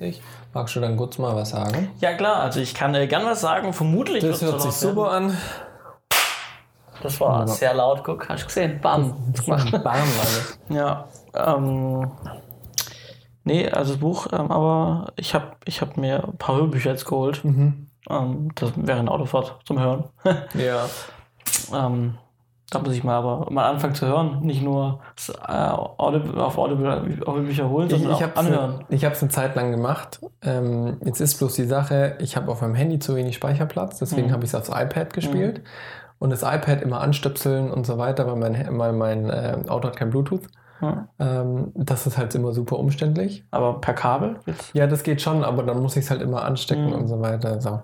Ich. Magst du dann kurz mal was sagen? Ja klar, also ich kann äh, gern was sagen, vermutlich Das hört sich super werden. an. Das war sehr laut, guck, hast du gesehen? Bam. Bam, alles. Ja, ähm, nee, also das Buch, ähm, aber ich habe ich hab mir ein paar Hörbücher jetzt geholt. Mhm. Ähm, das wäre eine Autofahrt zum Hören. Ja. ähm, da muss ich mal aber mal anfangen zu hören, nicht nur äh, Audible, auf Audible Audible holen, Ich, sondern ich auch habe anhören. es eine, Zeit lang gemacht. Ähm, jetzt ist bloß die Sache, ich habe auf meinem Handy zu wenig Speicherplatz, deswegen Mhm. habe ich es aufs iPad gespielt. Und das iPad immer anstöpseln und so weiter, weil mein, weil mein äh, Auto hat kein Bluetooth. Ja. Ähm, das ist halt immer super umständlich. Aber per Kabel jetzt. Ja, das geht schon, aber dann muss ich es halt immer anstecken Mhm. und so weiter. So.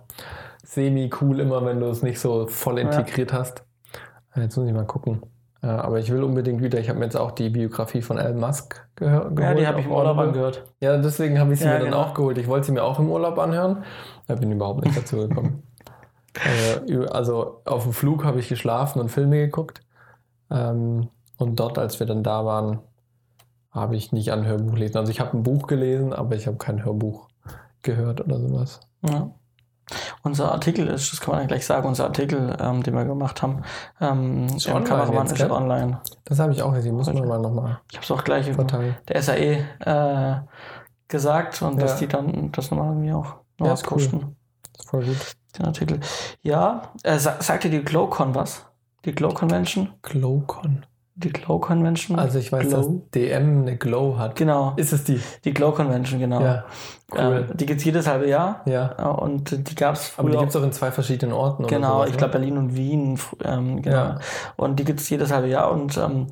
Semi cool immer, wenn du es nicht so voll Ja. integriert hast. Äh, Jetzt muss ich mal gucken. Äh, aber ich will unbedingt wieder, ich habe mir jetzt auch die Biografie von Elon Musk gehör, geholt. Ja, die habe ich im Urlaub angehört. Ja, deswegen habe ich sie Ja, mir dann genau. auch geholt. Ich wollte sie mir auch im Urlaub anhören. Da bin ich überhaupt nicht dazu gekommen. äh, also auf dem Flug habe ich geschlafen und Filme geguckt. Ähm, und dort, als wir dann da waren, habe ich nicht ein Hörbuch gelesen. Also ich habe ein Buch gelesen, aber ich habe kein Hörbuch gehört oder sowas. Ja. Unser Artikel ist, das kann man ja gleich sagen, unser Artikel, ähm, den wir gemacht haben, ähm, Ist online Kameramann jetzt, ist online. Das habe ich auch gesehen. Muss man mal nochmal Ich habe es auch gleich verteilen. der SAE äh, gesagt und dass Ja. die dann das nochmal irgendwie auch noch Ja, ausposten, Das ist voll gut. den Artikel. Ja, äh, sa sagt dir die GlowCon was? Die Glow Convention? Glowcon. Die Glow Convention? Also ich weiß, Glow? dass DM eine Glow hat. Genau, Ist es die? die Glow Convention, genau. Ja. Cool. Ähm, die gibt es jedes halbe Jahr ja. und die gab es Aber die früher. gibt es auch in zwei verschiedenen Orten. Genau, sowas, ich ne? glaube Berlin und Wien, ähm, genau. Ja. Und die gibt es jedes halbe Jahr und ähm,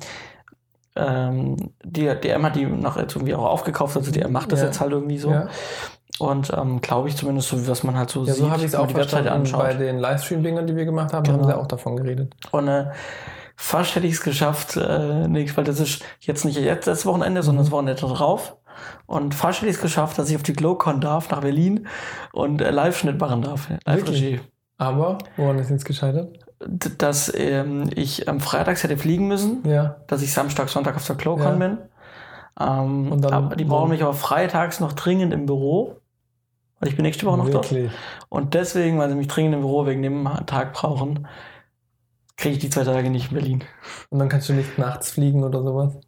ähm, die DM hat die noch jetzt irgendwie auch aufgekauft, also DM macht das Ja. jetzt halt irgendwie so. Ja. Und ähm, glaube ich zumindest, so wie was man halt so Ja, sieht, so habe ich es auch die Webseite anschaut. Bei den Livestream-Dingern, die wir gemacht haben, Genau. haben sie auch davon geredet. Und äh, fast hätte ich es geschafft, äh, weil das ist jetzt nicht jetzt das Wochenende, sondern das Wochenende drauf. Und fast hätte ich es geschafft, dass ich auf die GlowCon darf, nach Berlin und äh, Live-Schnitt machen darf. Live-Regie. Aber, woran ist jetzt gescheitert? Dass ähm, ich am Freitags hätte fliegen müssen, Ja. dass ich Samstag, Sonntag auf der GlowCon Ja. bin. Ähm, Und dann- aber die brauchen mich aber freitags noch dringend im Büro. Weil ich bin nächste Woche noch dort. Wirklich. Und deswegen, weil sie mich dringend im Büro wegen dem Tag brauchen, kriege ich die zwei Tage nicht in Berlin. Und dann kannst du nicht nachts fliegen oder sowas?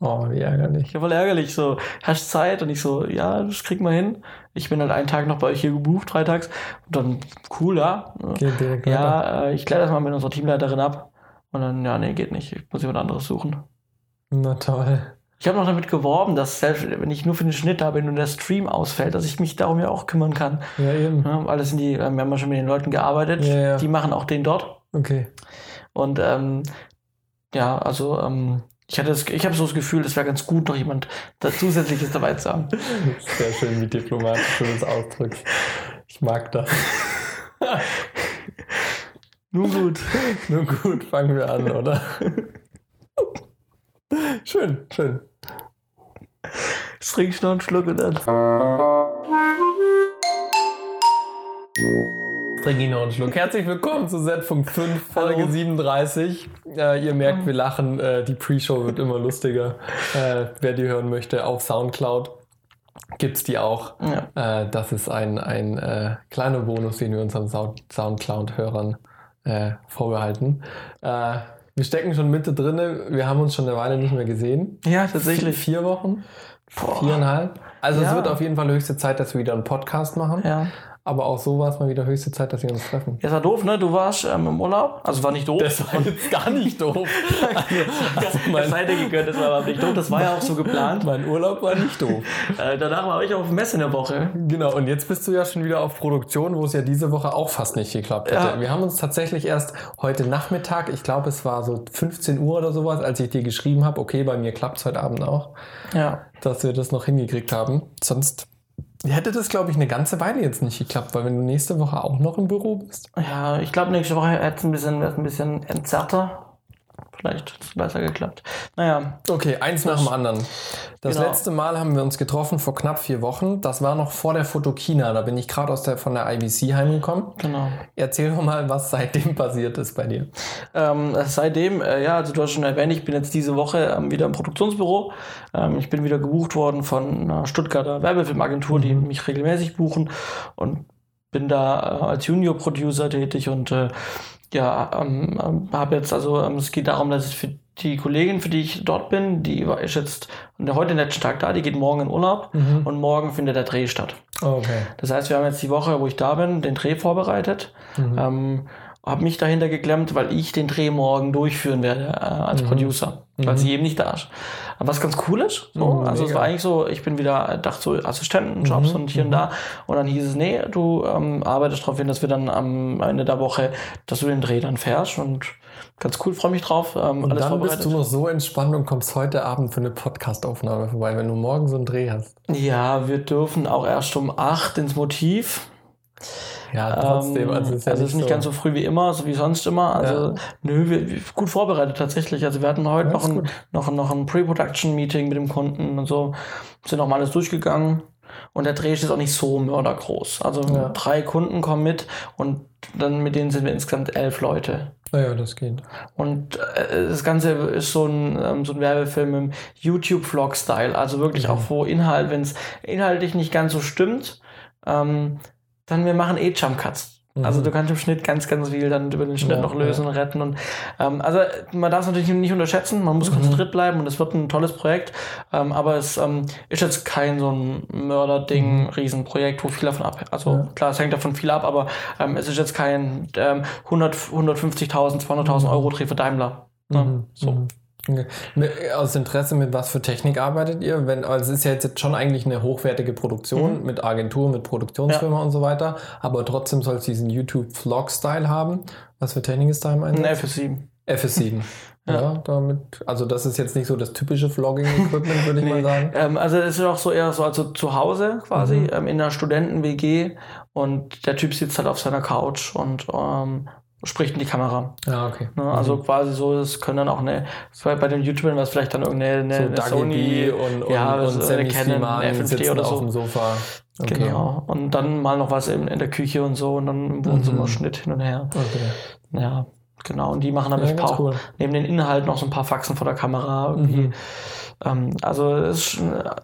Oh, wie ärgerlich. Ja, voll ärgerlich. So, hast Zeit? Und ich so, ja, das krieg mal hin. Ich bin halt einen Tag noch bei euch hier gebucht, freitags. Und dann, cool, ja. Geht direkt. Ja, äh, ich kläre das mal mit unserer Teamleiterin ab. Und dann, ja, nee, geht nicht. Ich muss jemand anderes suchen. Na toll. Ich habe noch damit geworben, dass selbst wenn ich nur für den Schnitt habe, wenn nur der Stream ausfällt, dass ich mich darum ja auch kümmern kann. Ja, eben. Ja, das sind die, wir haben ja schon mit den Leuten gearbeitet, Ja, ja. die machen auch den dort. Okay. Und ähm, ja, also ähm, ich hatte das, ich habe so das Gefühl, es wäre ganz gut, noch jemand da zusätzliches dabei zu haben. Sehr schön, wie diplomatisch du das ausdrückst. Ich mag das. Nun gut. Nun gut, fangen wir an, oder? schön, schön. Jetzt trinke ich noch einen Schluck und dann. Trinke ich noch einen Schluck. Herzlich willkommen zu Z-Funk 5, Folge Hallo. 37. Äh, ihr merkt, wir lachen. Äh, die Pre-Show wird immer lustiger. Äh, wer die hören möchte, auf Soundcloud gibt es die auch. Ja. Äh, das ist ein, ein äh, kleiner Bonus, den wir unseren Sound Soundcloud-Hörern äh, vorbehalten. Wir stecken schon Mitte drinne. Wir haben uns schon eine Weile nicht mehr gesehen. ja, tatsächlich. Vier Wochen? Boah. Viereinhalb? Also es Ja. wird auf jeden Fall höchste Zeit, dass wir wieder einen Podcast machen. Ja. Aber auch so war es mal wieder höchste Zeit, dass wir uns treffen. Jetzt war doof, ne? Du warst ähm, im Urlaub. Also war nicht doof. war jetzt gar nicht doof. Also, mein mein, Seite gegönnt, das war aber nicht doof. Das war ja auch so geplant. mein Urlaub war nicht doof. Äh, danach war ich auf Messe in der Woche. Genau, und jetzt bist du ja schon wieder auf Produktion, wo es ja diese Woche auch fast nicht geklappt hätte. Ja. Wir haben uns tatsächlich erst heute Nachmittag, ich glaube es war so 15 Uhr oder sowas, als ich dir geschrieben habe, okay, bei mir klappt es heute Abend auch, Ja. dass wir das noch hingekriegt haben. Sonst hätte das, glaube ich, eine ganze Weile jetzt nicht geklappt, weil wenn du nächste Woche auch noch im Büro bist. Ja, ich glaube, nächste Woche hätte es ein bisschen, ein bisschen entzerrter. Vielleicht hat es besser geklappt. Naja, Okay, eins nach dem anderen. Das Genau. letzte Mal haben wir uns getroffen vor knapp vier Wochen. Das war noch vor der Fotokina. Da bin ich gerade aus der, von der IBC heimgekommen. genau. Erzähl doch mal, was seitdem passiert ist bei dir. Ähm, seitdem, äh, ja, also du hast schon erwähnt, ich bin jetzt diese Woche ähm, wieder im Produktionsbüro. Ähm, ich bin wieder gebucht worden von einer Stuttgarter Werbefilmagentur, die mich regelmäßig buchen und bin da äh, als Junior-Producer tätig und äh, ja, ähm, ähm, habe jetzt, also ähm, es geht darum, dass ich für die Kollegin, für die ich dort bin, die war- ist jetzt heute den letzten Tag da, die geht morgen in Urlaub und morgen findet der Dreh statt. Okay. Das heißt, wir haben jetzt die Woche, wo ich da bin, den Dreh vorbereitet. Ähm, habe mich dahinter geklemmt, weil ich den Dreh morgen durchführen werde äh, als Producer, weil sie eben nicht da ist. Aber was ganz cool ist, so, Mhm, also es mega. war eigentlich so, ich bin wieder, äh, dachte so Assistentenjobs und hier und da und dann hieß es, nee, du ähm, arbeitest darauf hin, dass wir dann am Ende der Woche, dass du den Dreh dann fährst und ganz cool, freue mich drauf. Ähm, Und alles dann bist du noch so entspannt und kommst heute Abend für eine Podcastaufnahme vorbei, wenn du morgen so einen Dreh hast. ja, wir dürfen auch erst um acht ins Motiv. Ja, trotzdem. Ähm, also es ist ja also es ist nicht ganz so früh wie immer, so wie sonst immer. Also, Ja. nö, wir, wir gut vorbereitet tatsächlich. Also wir hatten heute noch ein, noch, noch ein Pre-Production-Meeting mit dem Kunden und so. Sind noch mal alles durchgegangen. Und der Dreh ist auch nicht so mördergroß. Also Ja. drei Kunden kommen mit und dann mit denen sind wir insgesamt elf Leute. Naja, das geht. Und äh, das Ganze ist so ein, ähm, so ein Werbefilm im YouTube-Vlog-Style. Also wirklich auch wo Inhalt, wenn es inhaltlich nicht ganz so stimmt, ähm, dann wir machen eh Jump-Cuts. Also du kannst im Schnitt ganz, ganz viel dann über den Schnitt Ja, noch lösen und retten. Und ähm, also man darf es natürlich nicht unterschätzen, man muss konzentriert bleiben und es wird ein tolles Projekt. Ähm, aber es ähm, ist jetzt kein so ein Mörderding, Riesenprojekt, wo viel davon ab. Also Ja. klar, es hängt davon viel ab, aber ähm, es ist jetzt kein ähm, 100, 150.000, 200.000 Euro Dreh für Daimler. Ne? Mhm. So. Okay. Mit- Aus Interesse, mit was für Technik arbeitet ihr? Wenn, also es ist ja jetzt schon eigentlich eine hochwertige Produktion Mhm. mit Agentur, mit Produktionsfirma und so weiter, aber trotzdem soll es diesen YouTube-Vlog-Style haben. Was für Technik ist da im Ein Einsatz? FS7. FS7. ja. Ja. damit, also das ist jetzt nicht so das typische Vlogging-Equipment, würde ich mal sagen. Ähm, also es ist auch so eher so also zu Hause quasi, Mhm. ähm, in einer Studenten-WG und der Typ sitzt halt auf seiner Couch und ähm, spricht in die Kamera. Ja, okay. Ne? Also quasi so, es können dann auch eine, bei den YouTubern was vielleicht dann irgendeine eine, So eine Sony, und, und, ja, und so eine Sammy Canon FMD oder auf so. dem Sofa. Okay. Genau. Und dann mal noch was in, in der Küche und so und dann im Wohnzimmer Mhm. Schnitt hin und her. Okay. Ja, genau. Und die machen dann Ja, ein paar, cool. neben den Inhalten noch so ein paar Faxen vor der Kamera irgendwie. Mhm. Ähm, also es ist,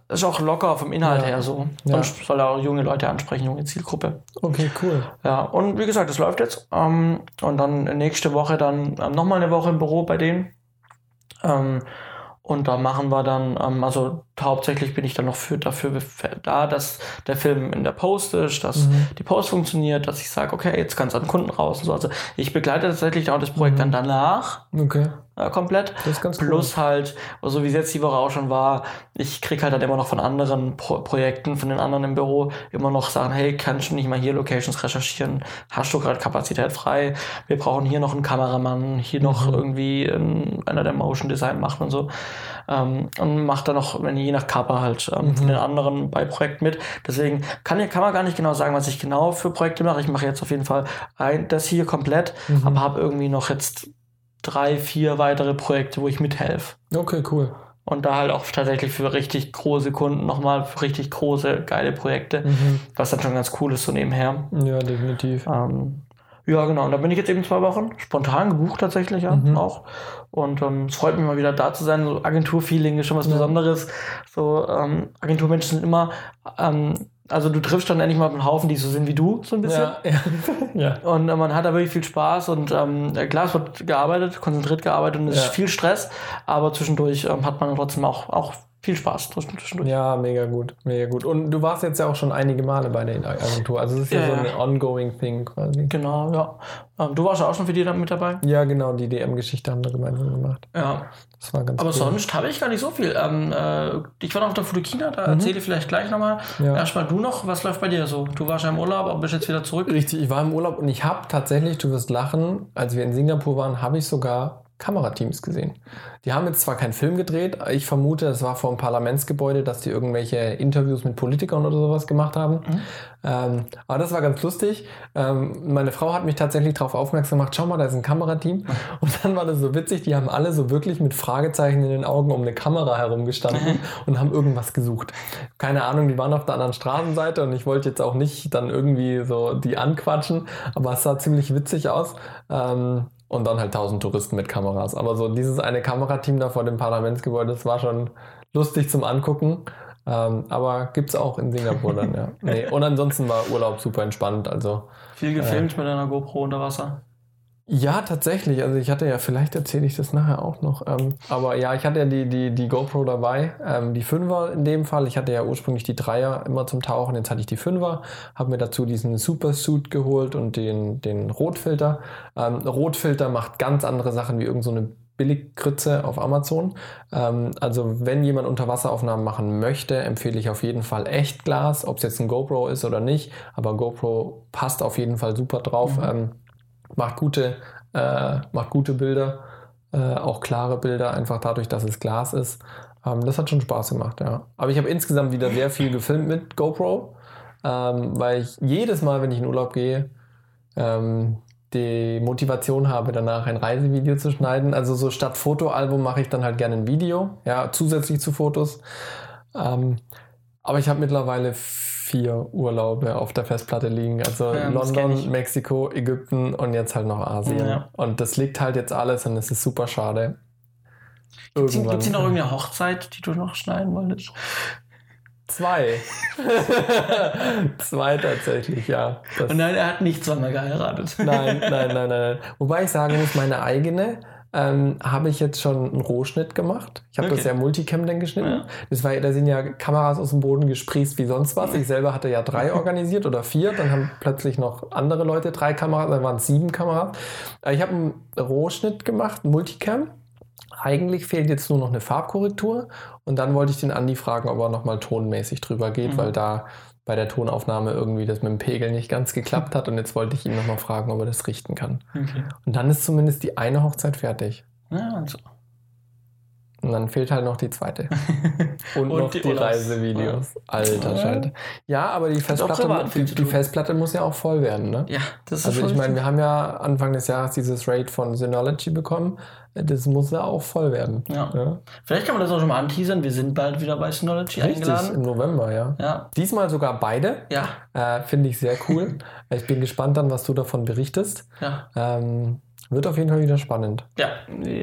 ist auch locker vom Inhalt Ja. her so. Ja. Und soll auch junge Leute ansprechen, junge Zielgruppe. Okay, cool. Ja, und wie gesagt, das läuft jetzt. Ähm, und dann nächste Woche dann ähm, nochmal eine Woche im Büro bei denen. Ähm, und da machen wir dann, ähm, also hauptsächlich bin ich dann noch für, dafür da, dass der Film in der Post ist, dass Mhm. die Post funktioniert, dass ich sage, okay, jetzt kann es an den Kunden raus und so. Also ich begleite tatsächlich auch das Projekt Mhm. dann danach Okay. äh, komplett. Das ist ganz Plus halt, so wie es jetzt die Woche auch schon war, ich krieg halt dann immer noch von anderen Pro Projekten, von den anderen im Büro, immer noch sagen, hey, kannst du nicht mal hier Locations recherchieren? Hast du gerade Kapazität frei? Wir brauchen hier noch einen Kameramann, hier noch Mhm. irgendwie ähm, einer, der Motion Design macht und so. Ähm, und macht dann noch, wenn je nach Kappa halt, ähm, von Mhm. den anderen bei Projekten mit. Deswegen kann, kann man gar nicht genau sagen, was ich genau für Projekte mache. Ich mache jetzt auf jeden Fall ein, das hier komplett, Mhm. aber habe irgendwie noch jetzt drei, vier weitere Projekte, wo ich mithelfe. Okay, cool. Und da halt auch tatsächlich für richtig große Kunden nochmal für richtig große, geile Projekte, Mhm. was dann schon ganz cool ist, so nebenher. Ja, definitiv. Ähm, ja, genau. Und da bin ich jetzt eben zwei Wochen spontan gebucht tatsächlich ja, Mhm. auch. Und ähm, es freut mich mal wieder da zu sein. So Agenturfeeling ist schon was Ja. Besonderes. So ähm, Agenturmenschen sind immer, ähm, also du triffst dann endlich mal einen Haufen, die so sind wie du, so ein bisschen. Ja, ja. ja. Und äh, man hat da wirklich viel Spaß und ähm, klar, es wird gearbeitet, konzentriert gearbeitet und es Ja. ist viel Stress, aber zwischendurch ähm, hat man trotzdem auch, auch viel Spaß zwischendurch. Ja, mega gut, mega gut. Und du warst jetzt ja auch schon einige Male bei der Agentur. Also es ist ja, Ja, so ein ongoing Thing quasi. Genau, ja. Ähm, du warst ja auch schon für die da mit dabei? Ja, genau, die DM-Geschichte haben wir gemeinsam gemacht. Ja. Das war ganz Aber cool. sonst habe ich gar nicht so viel. Ähm, äh, ich war noch auf der Fotokina, da erzähle ich vielleicht gleich nochmal. Mhm. Ja. Erstmal du noch, was läuft bei dir so? Du warst ja im Urlaub, aber bist jetzt wieder zurück. Richtig, ich war im Urlaub und ich habe tatsächlich, du wirst lachen, als wir in Singapur waren, habe ich sogar Kamerateams gesehen. Die haben jetzt zwar keinen Film gedreht, ich vermute, es war vor dem Parlamentsgebäude, dass die irgendwelche Interviews mit Politikern oder sowas gemacht haben. Mhm. Ähm, aber das war ganz lustig. Ähm, meine Frau hat mich tatsächlich darauf aufmerksam gemacht, schau mal, da ist ein Kamerateam. Und dann war das so witzig, die haben alle so wirklich mit Fragezeichen in den Augen um eine Kamera herumgestanden und haben irgendwas gesucht. Keine Ahnung, die waren auf der anderen Straßenseite und ich wollte jetzt auch nicht dann irgendwie so die anquatschen, aber es sah ziemlich witzig aus. Ähm, und dann halt tausend Touristen mit Kameras. Aber so dieses eine Kamerateam da vor dem Parlamentsgebäude, das war schon lustig zum Angucken. Ähm, aber gibt es auch in Singapur dann, ja. Nee. Und ansonsten war Urlaub super entspannt. Also, Viel gefilmt äh, mit einer GoPro unter Wasser. Ja, tatsächlich. Also ich hatte ja, vielleicht erzähle ich das nachher auch noch. Ähm, aber ja, ich hatte ja die, die, die GoPro dabei, ähm, die Fünfer in dem Fall. Ich hatte ja ursprünglich die Dreier immer zum Tauchen, jetzt hatte ich die Fünfer, habe mir dazu diesen Supersuit geholt und den, den Rotfilter. Ähm, Rotfilter macht ganz andere Sachen wie irgendeine so Billiggrütze auf Amazon. Ähm, also wenn jemand Unterwasseraufnahmen machen möchte, empfehle ich auf jeden Fall Echtglas, ob es jetzt ein GoPro ist oder nicht. Aber GoPro passt auf jeden Fall super drauf. Mhm. Macht gute, äh, macht gute Bilder, äh, auch klare Bilder, einfach dadurch, dass es Glas ist. Ähm, das hat schon Spaß gemacht, ja. Aber ich habe insgesamt wieder sehr viel gefilmt mit GoPro, ähm, weil ich jedes Mal, wenn ich in Urlaub gehe, ähm, die Motivation habe, danach ein Reisevideo zu schneiden. Also so statt Fotoalbum mache ich dann halt gerne ein Video, ja, zusätzlich zu Fotos. Ähm, aber ich habe mittlerweile vier Urlaube auf der Festplatte liegen. Also ja, London, Mexiko, Ägypten und jetzt halt noch Asien. Ja. Und das liegt halt jetzt alles und es ist super schade. Gibt es hier noch irgendeine Hochzeit, die du noch schneiden wolltest? Zwei. Zwei tatsächlich, ja. Das und nein, er hat nicht zweimal geheiratet. nein, nein, nein, nein. Wobei ich sagen muss, meine eigene ähm, habe ich jetzt schon einen Rohschnitt gemacht. Ich habe okay. das ja Multicam dann geschnitten. Ja. Das war, da sind ja Kameras aus dem Boden gesprießt wie sonst was. Ich selber hatte ja drei organisiert oder vier. Dann haben plötzlich noch andere Leute drei Kameras, dann waren es sieben Kameras. Äh, ich habe einen Rohschnitt gemacht, Multicam. Eigentlich fehlt jetzt nur noch eine Farbkorrektur und dann wollte ich den Andi fragen, ob er nochmal tonmäßig drüber geht, mhm. weil da bei der Tonaufnahme irgendwie das mit dem Pegel nicht ganz geklappt hat und jetzt wollte ich ihn nochmal fragen, ob er das richten kann. Okay. Und dann ist zumindest die eine Hochzeit fertig. Ja, also. Und dann fehlt halt noch die zweite. Und, und noch die, die Reisevideos. Alter Scheiße. Ja, aber die Festplatte, die, die, Festplatte muss ja auch voll werden, ne? Ja, das ist Also ich meine, wir haben ja Anfang des Jahres dieses Raid von Synology bekommen. Das muss ja auch voll werden. Ja. ja. Vielleicht kann man das auch schon mal anteasern. Wir sind bald wieder bei Synology Richtig, eingeladen. im November, ja. ja. Diesmal sogar beide. Ja. Äh, Finde ich sehr cool. ich bin gespannt dann, was du davon berichtest. Ja. Ähm, wird auf jeden Fall wieder spannend. Ja,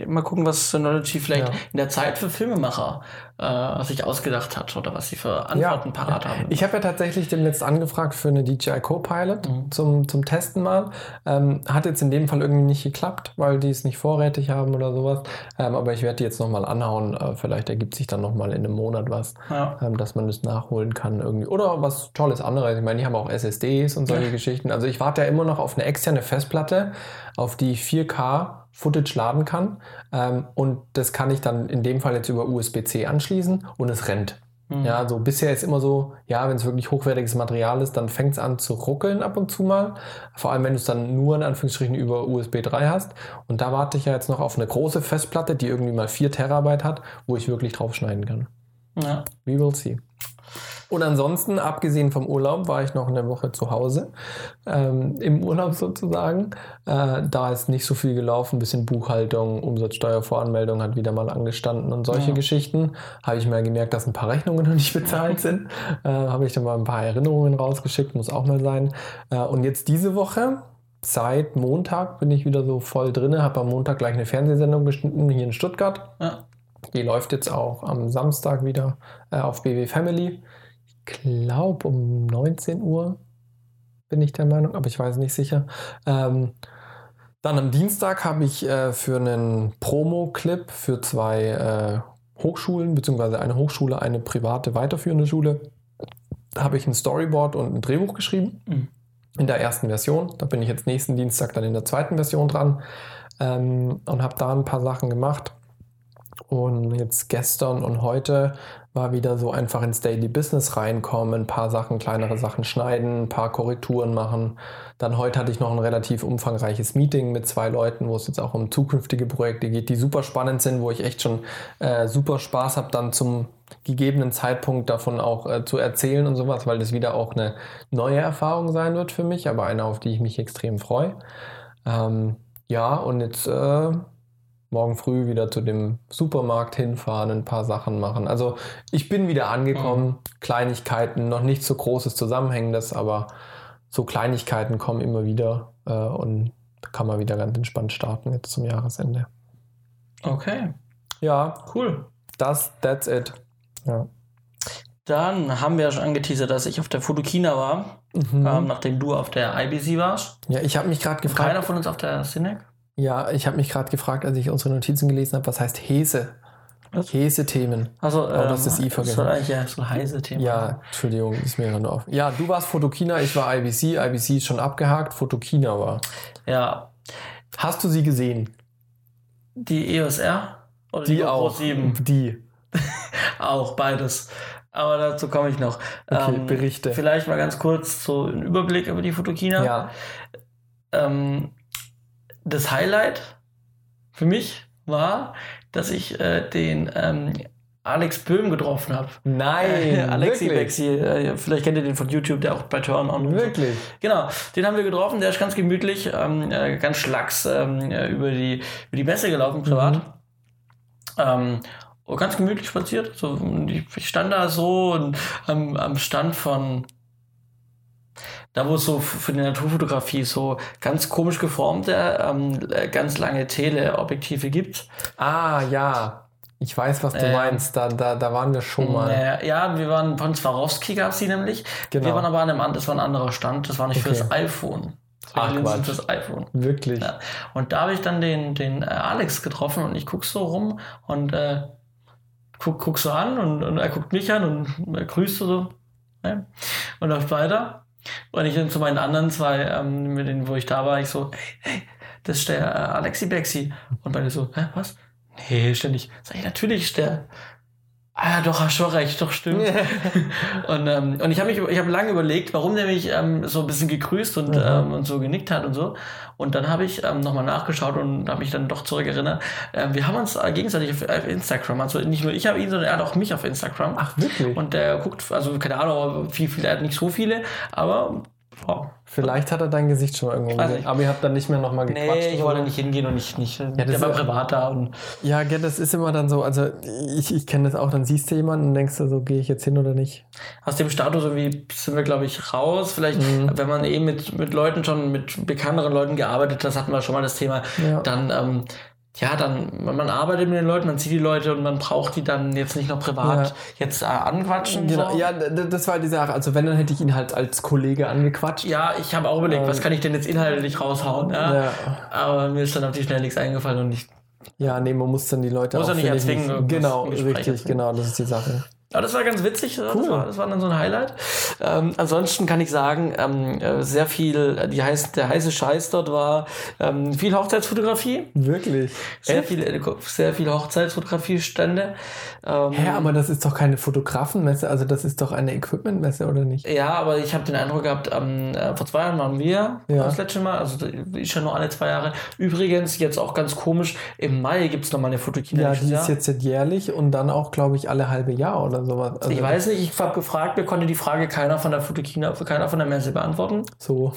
mal gucken, was Synology vielleicht ja. in der Zeit für Filmemacher äh, sich ausgedacht hat oder was sie für Antworten ja, parat haben. Ich habe ja tatsächlich demnächst angefragt für eine DJI Copilot mhm. zum, zum Testen mal. Ähm, hat jetzt in dem Fall irgendwie nicht geklappt, weil die es nicht vorrätig haben oder sowas. Ähm, aber ich werde die jetzt nochmal anhauen. Äh, vielleicht ergibt sich dann nochmal in einem Monat was, ja. ähm, dass man das nachholen kann irgendwie. Oder was Tolles anderes. Ich meine, die haben auch SSDs und solche. Geschichten. Also ich warte ja immer noch auf eine externe Festplatte, auf die ich 4K Footage laden kann. Ähm, und das kann ich dann in dem Fall jetzt über USB-C anschließen und es rennt. Mhm. Ja, also bisher ist immer so, ja, wenn es wirklich hochwertiges Material ist, dann fängt es an zu ruckeln ab und zu mal. Vor allem, wenn du es dann nur in Anführungsstrichen über USB 3 hast. Und da warte ich ja jetzt noch auf eine große Festplatte, die irgendwie mal 4 Terabyte hat, wo ich wirklich drauf schneiden kann. Ja. We will see. Und ansonsten, abgesehen vom Urlaub, war ich noch eine Woche zu Hause, ähm, im Urlaub sozusagen. Äh, da ist nicht so viel gelaufen, ein bisschen Buchhaltung, Umsatzsteuervoranmeldung hat wieder mal angestanden und solche ja. Geschichten. Habe ich mal gemerkt, dass ein paar Rechnungen noch nicht bezahlt sind. Äh, Habe ich dann mal ein paar Erinnerungen rausgeschickt, muss auch mal sein. Äh, und jetzt diese Woche, seit Montag bin ich wieder so voll drin, habe am Montag gleich eine Fernsehsendung geschnitten hier in Stuttgart. Ja. Die läuft jetzt auch am Samstag wieder äh, auf BW Family glaube um 19 Uhr, bin ich der Meinung, aber ich weiß nicht sicher. Ähm, dann am Dienstag habe ich äh, für einen Promo-Clip für zwei äh, Hochschulen, beziehungsweise eine Hochschule, eine private weiterführende Schule, habe ich ein Storyboard und ein Drehbuch geschrieben. Mhm. In der ersten Version. Da bin ich jetzt nächsten Dienstag dann in der zweiten Version dran ähm, und habe da ein paar Sachen gemacht. Und jetzt gestern und heute war wieder so einfach ins Daily Business reinkommen, ein paar Sachen, kleinere Sachen schneiden, ein paar Korrekturen machen. Dann heute hatte ich noch ein relativ umfangreiches Meeting mit zwei Leuten, wo es jetzt auch um zukünftige Projekte geht, die super spannend sind, wo ich echt schon äh, super Spaß habe, dann zum gegebenen Zeitpunkt davon auch äh, zu erzählen und sowas, weil das wieder auch eine neue Erfahrung sein wird für mich, aber eine, auf die ich mich extrem freue. Ähm, ja, und jetzt äh, morgen früh wieder zu dem Supermarkt hinfahren, ein paar Sachen machen. Also ich bin wieder angekommen, mhm. Kleinigkeiten, noch nicht so großes Zusammenhängendes, aber so Kleinigkeiten kommen immer wieder äh, und da kann man wieder ganz entspannt starten jetzt zum Jahresende. Okay. Ja. Cool. Das, that's it. Ja. Dann haben wir ja schon angeteasert, dass ich auf der Fotokina war, mhm. ähm, nachdem du auf der IBC warst. Ja, ich habe mich gerade gefragt. Keiner von uns auf der Cinec? Ja, ich habe mich gerade gefragt, als ich unsere Notizen gelesen habe, was heißt Hese? Hese-Themen. Also, ähm, oh, das ist I vergessen. Das war eigentlich ja so heiße Themen. Ja, Entschuldigung, ist mir gerade auf. Ja, du warst Fotokina, ich war IBC. IBC ist schon abgehakt, Fotokina war. Ja. Hast du sie gesehen? Die EOSR? Oder die, die auch. 7? Die. auch, beides. Aber dazu komme ich noch. Okay, ähm, Berichte. Vielleicht mal ganz kurz so ein Überblick über die Fotokina. Ja. Ähm, das Highlight für mich war, dass ich äh, den ähm, Alex Böhm getroffen habe. Nein, Alexi Bexi, äh, vielleicht kennt ihr den von YouTube, der auch bei Turn On. Wirklich? So. Genau, den haben wir getroffen, der ist ganz gemütlich, ähm, äh, ganz schlacks ähm, äh, über, die, über die Messe gelaufen, privat. Mhm. Ähm, ganz gemütlich spaziert. So, ich stand da so und am, am Stand von da wo es so für die Naturfotografie so ganz komisch geformte, ähm, ganz lange Teleobjektive gibt. Ah, ja. Ich weiß, was du ähm, meinst. Da, da, da waren wir schon mal. Äh, ja, wir waren von Swarovski gab es die nämlich. Genau. Wir waren aber an einem, das war ein anderer Stand. Das war nicht okay. für das iPhone. Das war Ach, für das iPhone. Wirklich? Ja. Und da habe ich dann den, den äh, Alex getroffen und ich guck so rum und äh, guck, guck so an und, und er guckt mich an und er grüßt so. Ja. Und läuft weiter. Und ich dann zu meinen anderen zwei, ähm, mit denen, wo ich da war, ich so, hey, hey, das ist der äh, Alexi Bexi. Und beide so, hä, was? Nee, ständig. Sag ich, natürlich ist der. Ah, doch, hast schon recht, doch, stimmt. und, ähm, und ich habe mich, ich habe lange überlegt, warum der mich ähm, so ein bisschen gegrüßt und, mhm. ähm, und so genickt hat und so. Und dann habe ich ähm, nochmal nachgeschaut und habe mich dann doch zurückerinnert. Ähm, wir haben uns äh, gegenseitig auf, auf, Instagram, also nicht nur ich habe ihn, sondern er hat auch mich auf Instagram. Ach, wirklich? Und der guckt, also keine Ahnung, viel, viel, er hat nicht so viele, aber Wow. Vielleicht hat er dein Gesicht schon irgendwo gesehen. Aber ihr habt dann nicht mehr nochmal gequatscht. Nee, ich wollte nicht hingehen und nicht, nicht ja, der war privat da. Und ja, das ist immer dann so, also ich, ich kenne das auch, dann siehst du jemanden und denkst du so, gehe ich jetzt hin oder nicht? Aus dem Status irgendwie sind wir, glaube ich, raus. Vielleicht, mhm. wenn man eben mit, mit Leuten schon, mit bekannteren Leuten gearbeitet hat, hatten wir schon mal das Thema, ja. dann ähm, ja, dann, man arbeitet mit den Leuten, man sieht die Leute und man braucht die dann jetzt nicht noch privat ja. jetzt äh, anquatschen. Genau. So. Ja, das war die Sache. Also wenn, dann hätte ich ihn halt als Kollege angequatscht. Ja, ich habe auch überlegt, ähm, was kann ich denn jetzt inhaltlich raushauen. Ja? ja? Aber mir ist dann auf die schnell nichts eingefallen und ich. Ja, nee, man muss dann die Leute muss auch. Nicht erzwingen. Genau, richtig, genau, das ist die Sache. Aber das war ganz witzig, cool. das, war, das war dann so ein Highlight. Ähm, ansonsten kann ich sagen, ähm, äh, sehr viel, die heiß, der heiße Scheiß dort war ähm, viel Hochzeitsfotografie. Wirklich? Sehr Echt? viel, sehr viel Hochzeitsfotografie-Stände. Ähm, Hä, aber das ist doch keine Fotografenmesse, also das ist doch eine Equipmentmesse, oder nicht? Ja, aber ich habe den Eindruck gehabt, ähm, äh, vor zwei Jahren waren wir ja. das letzte Mal, also ist ja nur alle zwei Jahre. Übrigens, jetzt auch ganz komisch, im Mai gibt es nochmal eine Fotokina. Ja, die ist jetzt jährlich und dann auch, glaube ich, alle halbe Jahr oder sowas. Also ich weiß nicht, ich habe gefragt, mir konnte die Frage keiner von der Fotokina, keiner von der Messe beantworten. So.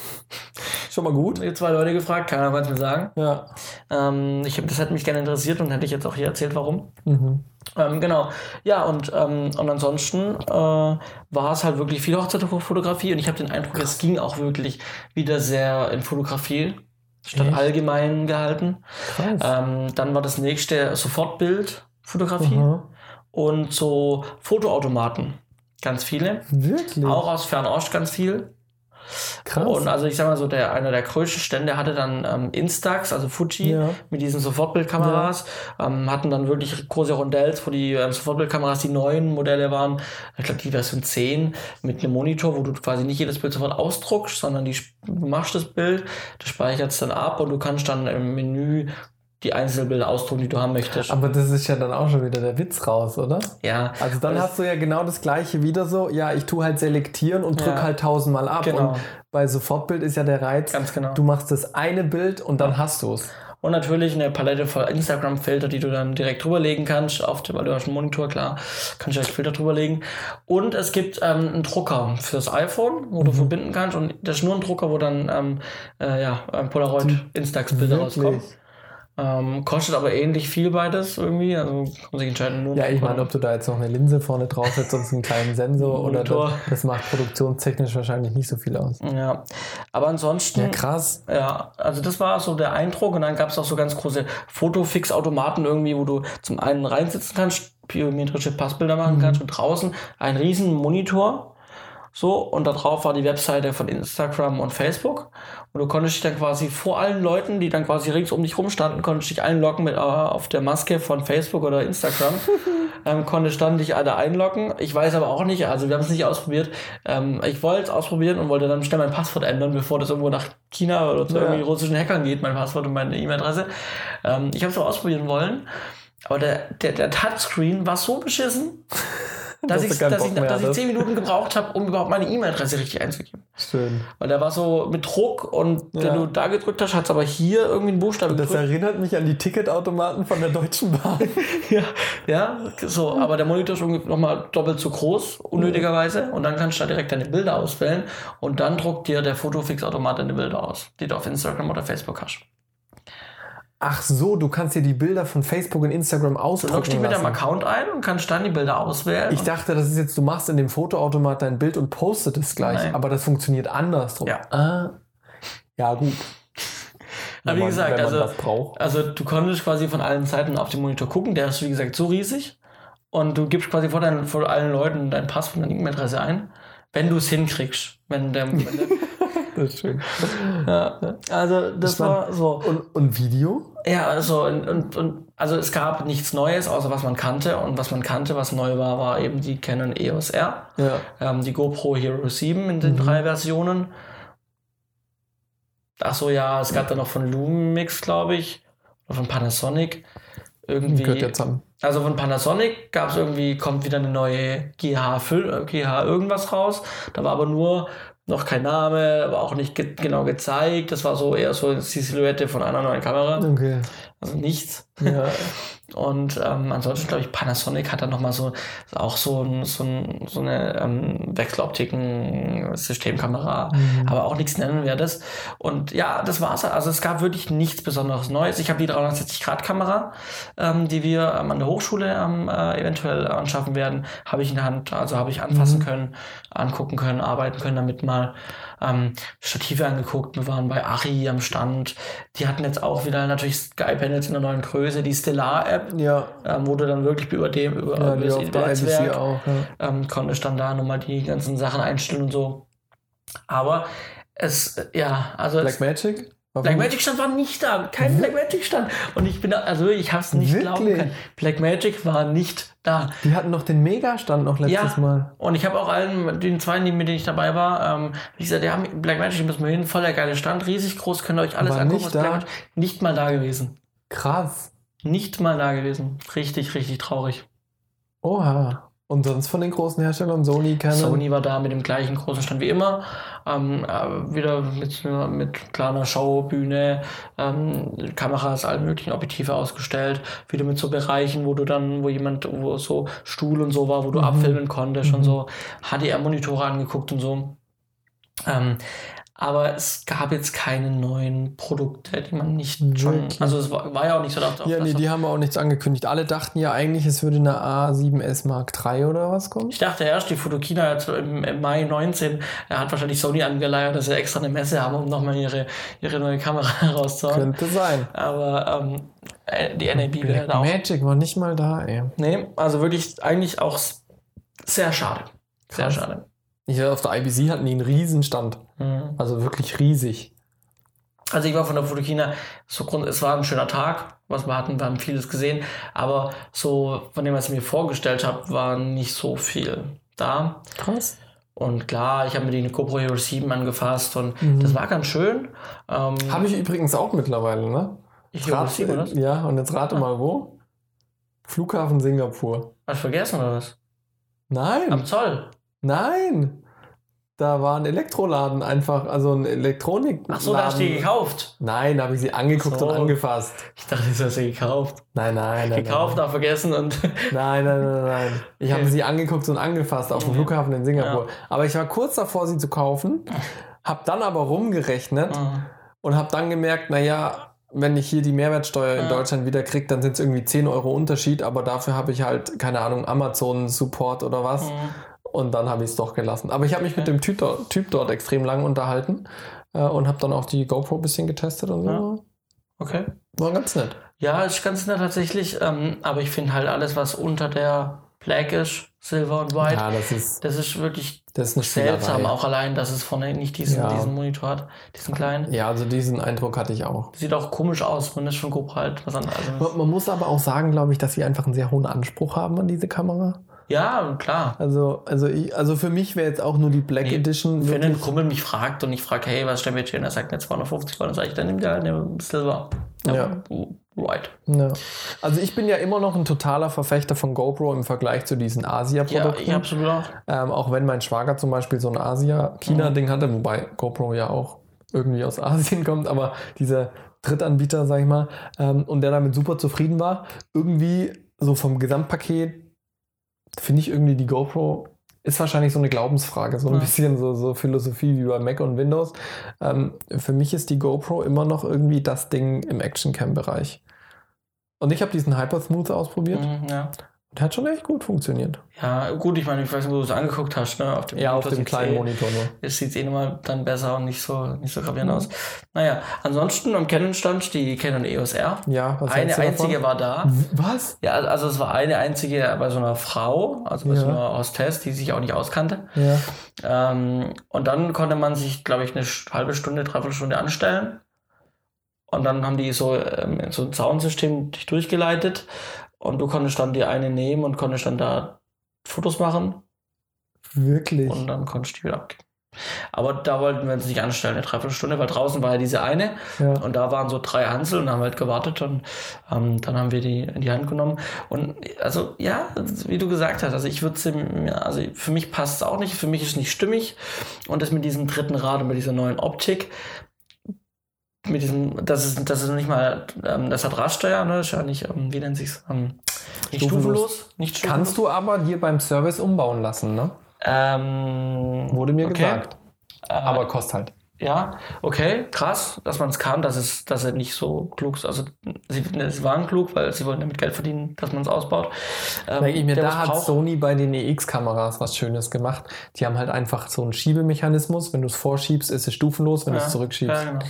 Schon mal gut. Ich habe zwei Leute gefragt, keiner konnte es mir sagen. Ja. Ähm, ich hab, das hätte mich gerne interessiert und hätte ich jetzt auch hier erzählt, warum. Mhm. Ähm, genau. Ja, und, ähm, und ansonsten äh, war es halt wirklich viel Hochzeitsfotografie und ich habe den Eindruck, es ging auch wirklich wieder sehr in Fotografie statt Echt? allgemein gehalten. Ähm, dann war das nächste Sofortbildfotografie mhm. Und so Fotoautomaten. Ganz viele. Wirklich? Auch aus Fernost ganz viel. Krass. Und also ich sag mal so, der, einer der größten Stände hatte dann ähm, Instax, also Fuji, ja. mit diesen Sofortbildkameras, ja. ähm, hatten dann wirklich große Rondells, wo die ähm, Sofortbildkameras die neuen Modelle waren, ich glaube die Version 10, mit einem Monitor, wo du quasi nicht jedes Bild sofort ausdruckst, sondern die, du machst das Bild, du speicherst dann ab und du kannst dann im Menü die Einzelbilder ausdrucken, die du haben möchtest. Aber das ist ja dann auch schon wieder der Witz raus, oder? ja. Also dann Das- hast du ja genau das gleiche wieder so, ja, ich tue halt selektieren und drück Ja. halt tausendmal ab. Genau. Und bei Sofortbild ist ja der Reiz, Ganz genau. du machst das eine Bild und dann hast du es. Und natürlich eine Palette voll Instagram-Filter, die du dann direkt drüberlegen kannst, auf dem, weil du hast einen Monitor, klar, kannst du direkt Filter drüberlegen. Und es gibt ähm, einen Drucker fürs iPhone, wo Mhm. du verbinden kannst. Und das ist nur ein Drucker, wo dann ähm, äh, ja, ähm, Polaroid Instax-Bilder rauskommen. Ähm, kostet aber ähnlich viel beides irgendwie. Also kann man sich entscheiden. Nur Ja, ich meine, ob du da jetzt noch eine Linse vorne draufsetzt, sonst einen kleinen Sensor oder das, das macht produktionstechnisch wahrscheinlich nicht so viel aus. Ja, aber ansonsten. Ja, krass. Ja, also das war so der Eindruck und dann gab es auch so ganz große Fotofix-Automaten irgendwie, wo du zum einen reinsitzen kannst, biometrische Passbilder machen Mhm. kannst und draußen ein riesen Monitor. So, und da drauf war die Webseite von Instagram und Facebook. Und du konntest dich dann quasi vor allen Leuten, die dann quasi rings um dich rumstanden, konntest dich einloggen mit äh, auf der Maske von Facebook oder Instagram. ähm, konntest dann dich alle einloggen. Ich weiß aber auch nicht, also wir haben es nicht ausprobiert. Ähm, ich wollte es ausprobieren und wollte dann schnell mein Passwort ändern, bevor das irgendwo nach China oder zu Ja. irgendwie russischen Hackern geht, mein Passwort und meine E-Mail-Adresse. Ähm, ich habe es auch ausprobieren wollen. Aber der, der, der Touchscreen war so beschissen, dass, Dass ich, dass, ich, dass ich zehn Minuten gebraucht habe, um überhaupt meine E-Mail-Adresse richtig einzugeben. Schön. Weil der war so mit Druck und wenn Ja. du da gedrückt hast, hat es aber hier irgendwie einen Buchstaben Das gedrückt. erinnert mich an die Ticketautomaten von der Deutschen Bahn. Ja, ja, so, aber der Monitor ist nochmal doppelt so groß, unnötigerweise. Und dann kannst du da direkt deine Bilder auswählen und dann druckt dir der Fotofix-Automat deine Bilder aus, die du auf Instagram oder Facebook hast. Ach so, du kannst dir die Bilder von Facebook und Instagram Du ausdrucken loggst dich mit deinem. Account ein und kannst dann die Bilder auswählen. Ich dachte, das ist jetzt, du machst in dem Fotoautomat dein Bild und postet es gleich, Nein. aber das funktioniert andersrum. Ja. Ah. Ja, gut. Aber wie man- gesagt, also, das also du konntest quasi von allen Seiten auf den Monitor gucken. Der ist, wie gesagt, so riesig. Und du gibst quasi vor, deinen, vor allen Leuten dein Passwort und deine E-Mail-Adresse ein, wenn du es hinkriegst. Wenn der, wenn der, Das ist schön. ja, also das war- war so. Und, und Video? Ja, also und, und, also es gab nichts Neues, außer was man kannte. Und was man kannte, was neu war, war eben die Canon EOS R, Ja. ähm, die GoPro Hero 7 in den Mhm. drei Versionen. Ach so, ja, es gab dann noch von Lumix, glaube ich, oder von Panasonic. Irgendwie. Gehört ja zusammen. Also von Panasonic gab es irgendwie, kommt wieder eine neue GH, äh, GH irgendwas raus. Da war aber nur noch kein Name, aber auch nicht ge genau gezeigt. Das war so eher so die Silhouette von einer neuen Kamera. Okay. Also nichts. Ja. Und ähm, ansonsten glaube ich, Panasonic hat dann nochmal so auch so, ein, so, ein, so eine ähm, Wechseloptiken-Systemkamera, Mhm. aber auch nichts Nennenwertes. Und ja, das war's. Also es gab wirklich nichts Besonderes Neues. Ich habe die 360-Grad-Kamera, ähm, die wir ähm, an der Hochschule ähm, äh, eventuell anschaffen werden, habe ich in der Hand, also habe ich anfassen Mhm. können, angucken können, arbeiten können damit mal. Ähm, Stative angeguckt, wir waren bei Ari am Stand. Die hatten jetzt auch wieder natürlich Sky-Panels in der neuen Größe, die Stellar-App, Ja, ähm, wo du dann wirklich über dem, über, ja über das Netzwerk auch. Ja. ähm, konnte ich dann da nochmal die ganzen Sachen einstellen und so. Aber es, ja, also es, Blackmagic? War gut. Blackmagic Stand war nicht da, kein Blackmagic Stand. Und ich bin da, also ich habe es nicht glauben Wirklich? können. Blackmagic war nicht da. Die hatten noch den Megastand noch letztes Ja. Mal. Und ich habe auch allen, den zwei, mit denen ich dabei war, ähm, ich gesagt, ja, Blackmagic müssen wir hin, voll der geile Stand, riesig groß, könnt ihr euch alles War angucken. nicht da? Nicht mal da gewesen. Krass. Nicht mal da gewesen. Richtig, richtig traurig. Oha. Und sonst von den großen Herstellern Sony, Canon? Sony war da mit dem gleichen großen Stand wie immer. Ähm, äh, wieder mit, mit kleiner Showbühne, ähm, Kameras, alle möglichen Objektive ausgestellt. Wieder mit so Bereichen, wo du dann, wo jemand, wo so Stuhl und so war, wo du Mhm. abfilmen konntest und Mhm. so HDR-Monitore angeguckt und so. Ähm, aber es gab jetzt keine neuen Produkte, die man nicht schon. Also es war, war ja auch nicht so, dass Ja, nee, die haben auch nichts angekündigt. Alle dachten ja eigentlich, es würde eine A7S Mark III oder was kommen. Ich dachte erst, die Fotokina im, im Mai 19, er hat wahrscheinlich Sony angeleiert, dass sie extra eine Messe haben, um nochmal ihre, ihre neue Kamera rauszuhauen. Könnte sein. Aber ähm, äh, die NAB wäre da auch. Magic war nicht mal da, ey. Nee, also wirklich eigentlich auch sehr schade. Sehr Krass. schade. Ich auf der IBC hatten die einen Riesenstand. Mhm. Also wirklich riesig. Also ich war von der Fotokina, so Grund, es war ein schöner Tag, was wir hatten, wir haben vieles gesehen, aber so von dem, was ich mir vorgestellt habe, war nicht so viel da. Krass. Und klar, ich habe mir die GoPro Hero 7 angefasst und Mhm. das war ganz schön. Ähm, Habe ich übrigens auch mittlerweile, ne? Ich rat- sieben, oder? was? Ja, und jetzt rate Ah. mal wo? Flughafen Singapur. Hast du vergessen, oder was? Nein, Am Zoll. nein. Da war ein Elektroladen einfach, also ein Elektronik. Ach so, da hast du die gekauft. Nein, da habe ich sie angeguckt So. und angefasst. Ich dachte, das hast du gekauft. Nein, nein, nein. Gekauft, nein. auch vergessen und. Nein, nein, nein, nein. Ich habe Okay. sie angeguckt und angefasst auf dem Mhm. Flughafen in Singapur. Aber ich war kurz davor, sie zu kaufen, habe dann aber rumgerechnet Ah. und habe dann gemerkt, naja, wenn ich hier die Mehrwertsteuer in Ja. Deutschland wieder kriege, dann sind es irgendwie 10 Euro Unterschied, aber dafür habe ich halt, keine Ahnung, Amazon-Support oder was. Mhm. Und dann habe ich es doch gelassen. Aber ich habe mich mit dem Typ dort, typ dort extrem lang unterhalten äh, und habe dann auch die GoPro ein bisschen getestet und so. Ja. Okay. War ganz nett. Ja, ist ganz nett tatsächlich. Ähm, aber ich finde halt alles, was unter der Black ist, Silver und White, Ja, das ist, das ist wirklich das ist seltsam. Auch allein, dass es vorne nicht diesen, Ja. diesen Monitor hat, diesen kleinen. Ja, also diesen Eindruck hatte ich auch. Sieht auch komisch aus. Man ist schon grob halt was anderes. Man, man muss aber auch sagen, glaube ich, dass sie einfach einen sehr hohen Anspruch haben an diese Kamera. Ja, klar. Also, also, ich, also für mich wäre jetzt auch nur die Black Nee, Edition Wenn ein. Kumpel mich fragt und ich frage, hey, was ist dein Budget? Und er sagt mir 250 Euro, dann sage ich, dann nimm dir halt eine Silver. Ja. White. Ja. Also ich bin ja immer noch ein totaler Verfechter von GoPro im Vergleich zu diesen Ja, Asia-Produkten. ich absolut auch. ähm, auch wenn mein Schwager zum Beispiel so ein Asia-China-Ding hatte, wobei GoPro ja auch irgendwie aus Asien kommt, aber dieser Drittanbieter, sag ich mal, ähm, und der damit super zufrieden war, irgendwie so vom Gesamtpaket finde ich irgendwie die GoPro ist wahrscheinlich so eine Glaubensfrage, so ein Ja. bisschen so, so Philosophie wie bei Mac und Windows. Ähm, für mich ist die GoPro immer noch irgendwie das Ding im Action-Cam-Bereich. Und ich habe diesen Hypersmooth ausprobiert. Mhm, ja. Hat schon echt gut funktioniert. ja, gut, ich meine, ich weiß nicht, wo du es angeguckt hast. Ne? Auf dem Ja, auf Monitor dem sieht's kleinen eh- Monitor nur. Es sieht eh nochmal dann besser und nicht so, nicht so gravierend Mhm. aus. Naja, ansonsten am Canon stand die Canon EOS R. Ja, was Eine du davon? einzige war da. Was? Ja, also es war eine einzige bei so einer Frau, also bei so Ja. einer Hostess, die sich auch nicht auskannte. Ja. Ähm, und dann konnte man sich, glaube ich, eine halbe Stunde, dreiviertel Stunde anstellen. Und dann haben die so, ähm, so ein Soundsystem durchgeleitet. Und du konntest dann die eine nehmen und konntest dann da Fotos machen. Wirklich. Und dann konntest du die wieder abgeben. Aber da wollten wir uns nicht anstellen, eine Dreiviertelstunde, weil draußen war ja diese eine ja. und da waren so drei Hansel und haben halt gewartet und ähm, dann haben wir die in die Hand genommen. Und also ja, wie du gesagt hast, also ich würde sie, mir- also für mich passt es auch nicht, für mich ist es nicht stimmig. Und das mit diesem dritten Rad und mit dieser neuen Optik, mit diesem, das ist, das ist nicht mal, ähm, das hat Radsteuer, ne? Ist ja nicht, ähm, wie nennt sich's? Ähm, nicht Stufenlos. stufenlos. Nicht stufenlos. Kannst du aber dir beim Service umbauen lassen, ne? Ähm, Wurde mir okay. gesagt. Äh, Aber kostet halt. Ja, okay, krass, dass man es kann, dass es, dass er nicht so klug ist. Also sie, ne, sie waren klug, weil sie wollten damit Geld verdienen, dass man es ausbaut. Ähm, ich mir, da hat braucht- Sony bei den EX-Kameras was Schönes gemacht. Die haben halt einfach so einen Schiebemechanismus. Wenn du es vorschiebst, ist es stufenlos. Wenn du Ja, es zurückschiebst. Ja, genau.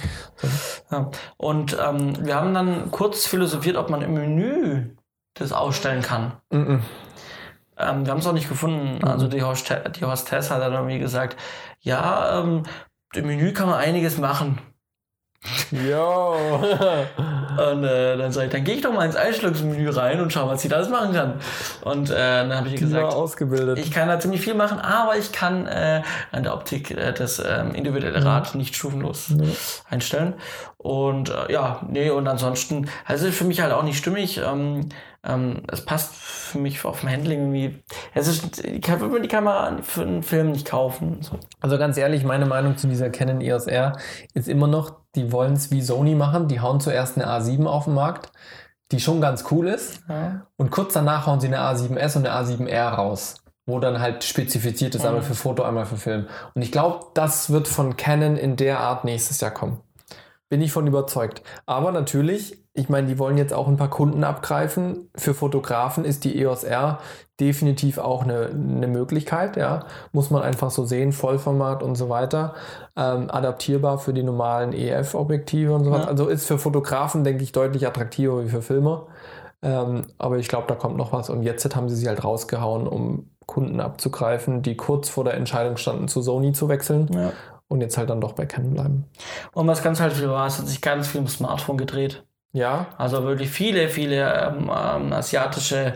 Ja. Und ähm, wir haben dann kurz philosophiert, ob man im Menü das ausstellen kann. Mhm. Ähm, wir haben es auch nicht gefunden. Mhm. Also die, Hoste die Hostess hat dann irgendwie gesagt, ja, ähm, im Menü kann man einiges machen. Jo. Und äh, dann sag ich, dann gehe ich doch mal ins Einstellungsmenü rein und schau, was sie da alles machen kann. Und äh, dann habe ich Die gesagt, ausgebildet. ich kann da ziemlich viel machen, aber ich kann äh, an der Optik äh, das ähm, individuelle Rad nicht stufenlos Ja. einstellen. Und äh, ja, nee, und ansonsten, also ist für mich halt auch nicht stimmig. Ähm, ähm, es passt für mich auf dem Handling irgendwie. Es ist, ich kann- würde mir die Kamera für einen Film nicht kaufen. So. Also ganz ehrlich, meine Meinung zu dieser Canon EOS R ist immer noch, die wollen es wie Sony machen. Die hauen zuerst eine A7 auf den Markt, die schon ganz cool ist. Ja. Und kurz danach hauen sie eine A7S und eine A7R raus, wo dann halt spezifiziert ist, Mhm. einmal für Foto, einmal für Film. Und ich glaube, das wird von Canon in der Art nächstes Jahr kommen. Bin ich von überzeugt. Aber natürlich, ich meine, die wollen jetzt auch ein paar Kunden abgreifen. Für Fotografen ist die EOS R definitiv auch eine, eine Möglichkeit, ja. Muss man einfach so sehen, Vollformat und so weiter. Ähm, adaptierbar für die normalen EF-Objektive und so weiter. Ja. Also ist für Fotografen, denke ich, deutlich attraktiver wie für Filmer. Ähm, aber ich glaube, da kommt noch was. Und jetzt haben sie sie halt rausgehauen, um Kunden abzugreifen, die kurz vor der Entscheidung standen, zu Sony zu wechseln Ja. Und jetzt halt dann doch bei Canon bleiben. Und was ganz halt viel war, es hat sich ganz viel im Smartphone gedreht. Ja. Also wirklich viele, viele ähm, ähm, asiatische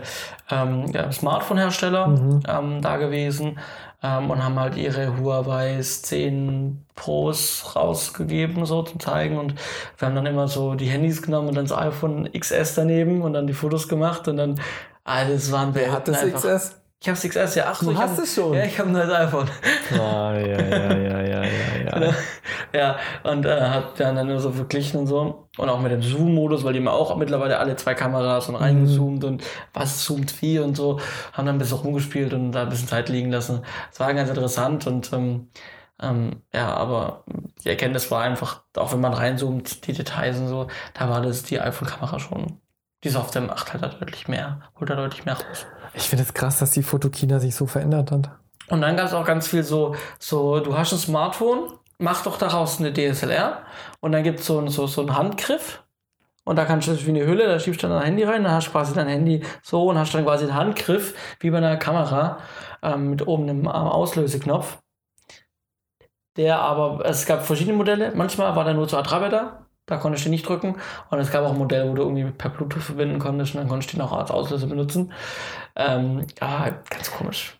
ähm, ja, Smartphone-Hersteller Mhm. ähm, da gewesen ähm, und haben halt ihre Huawei 10 Pros rausgegeben, so zum zeigen. Und wir haben dann immer so die Handys genommen und dann das iPhone XS daneben und dann die Fotos gemacht und dann, alles waren Wer hat das einfach. XS? Ich hab's XS, ja. Ach so, Du hast hab, es schon? Ja, ich habe ein neues iPhone. Ah, ja, ja, ja, ja, ja, ja. ja, und äh, hat dann, dann nur so verglichen und so. Und auch mit dem Zoom-Modus, weil die haben auch mittlerweile alle zwei Kameras und reingezoomt und was zoomt wie und so. Haben dann ein bisschen rumgespielt und da ein bisschen Zeit liegen lassen. Es war ganz interessant und ähm, ähm, ja, aber die Erkenntnis war einfach, auch wenn man reinzoomt, die Details und so, da war das die iPhone-Kamera schon. Die Software macht halt da deutlich mehr, holt da deutlich mehr raus. Ich finde es krass, dass die Fotokina sich so verändert hat. Und dann gab es auch ganz viel so, so, du hast ein Smartphone, mach doch daraus eine DSLR und dann gibt so es so, so einen Handgriff und da kannst du das wie eine Hülle, da schiebst du dann dein Handy rein, dann hast du quasi dein Handy so und hast dann quasi einen Handgriff wie bei einer Kamera ähm, mit oben einem Auslöseknopf. Der aber, es gab verschiedene Modelle, manchmal war der nur zu A3 da, da konntest du nicht drücken und es gab auch Modelle, wo du irgendwie per Bluetooth verbinden konntest und dann konntest du den auch als Auslöser benutzen. Ähm, ja, ganz komisch.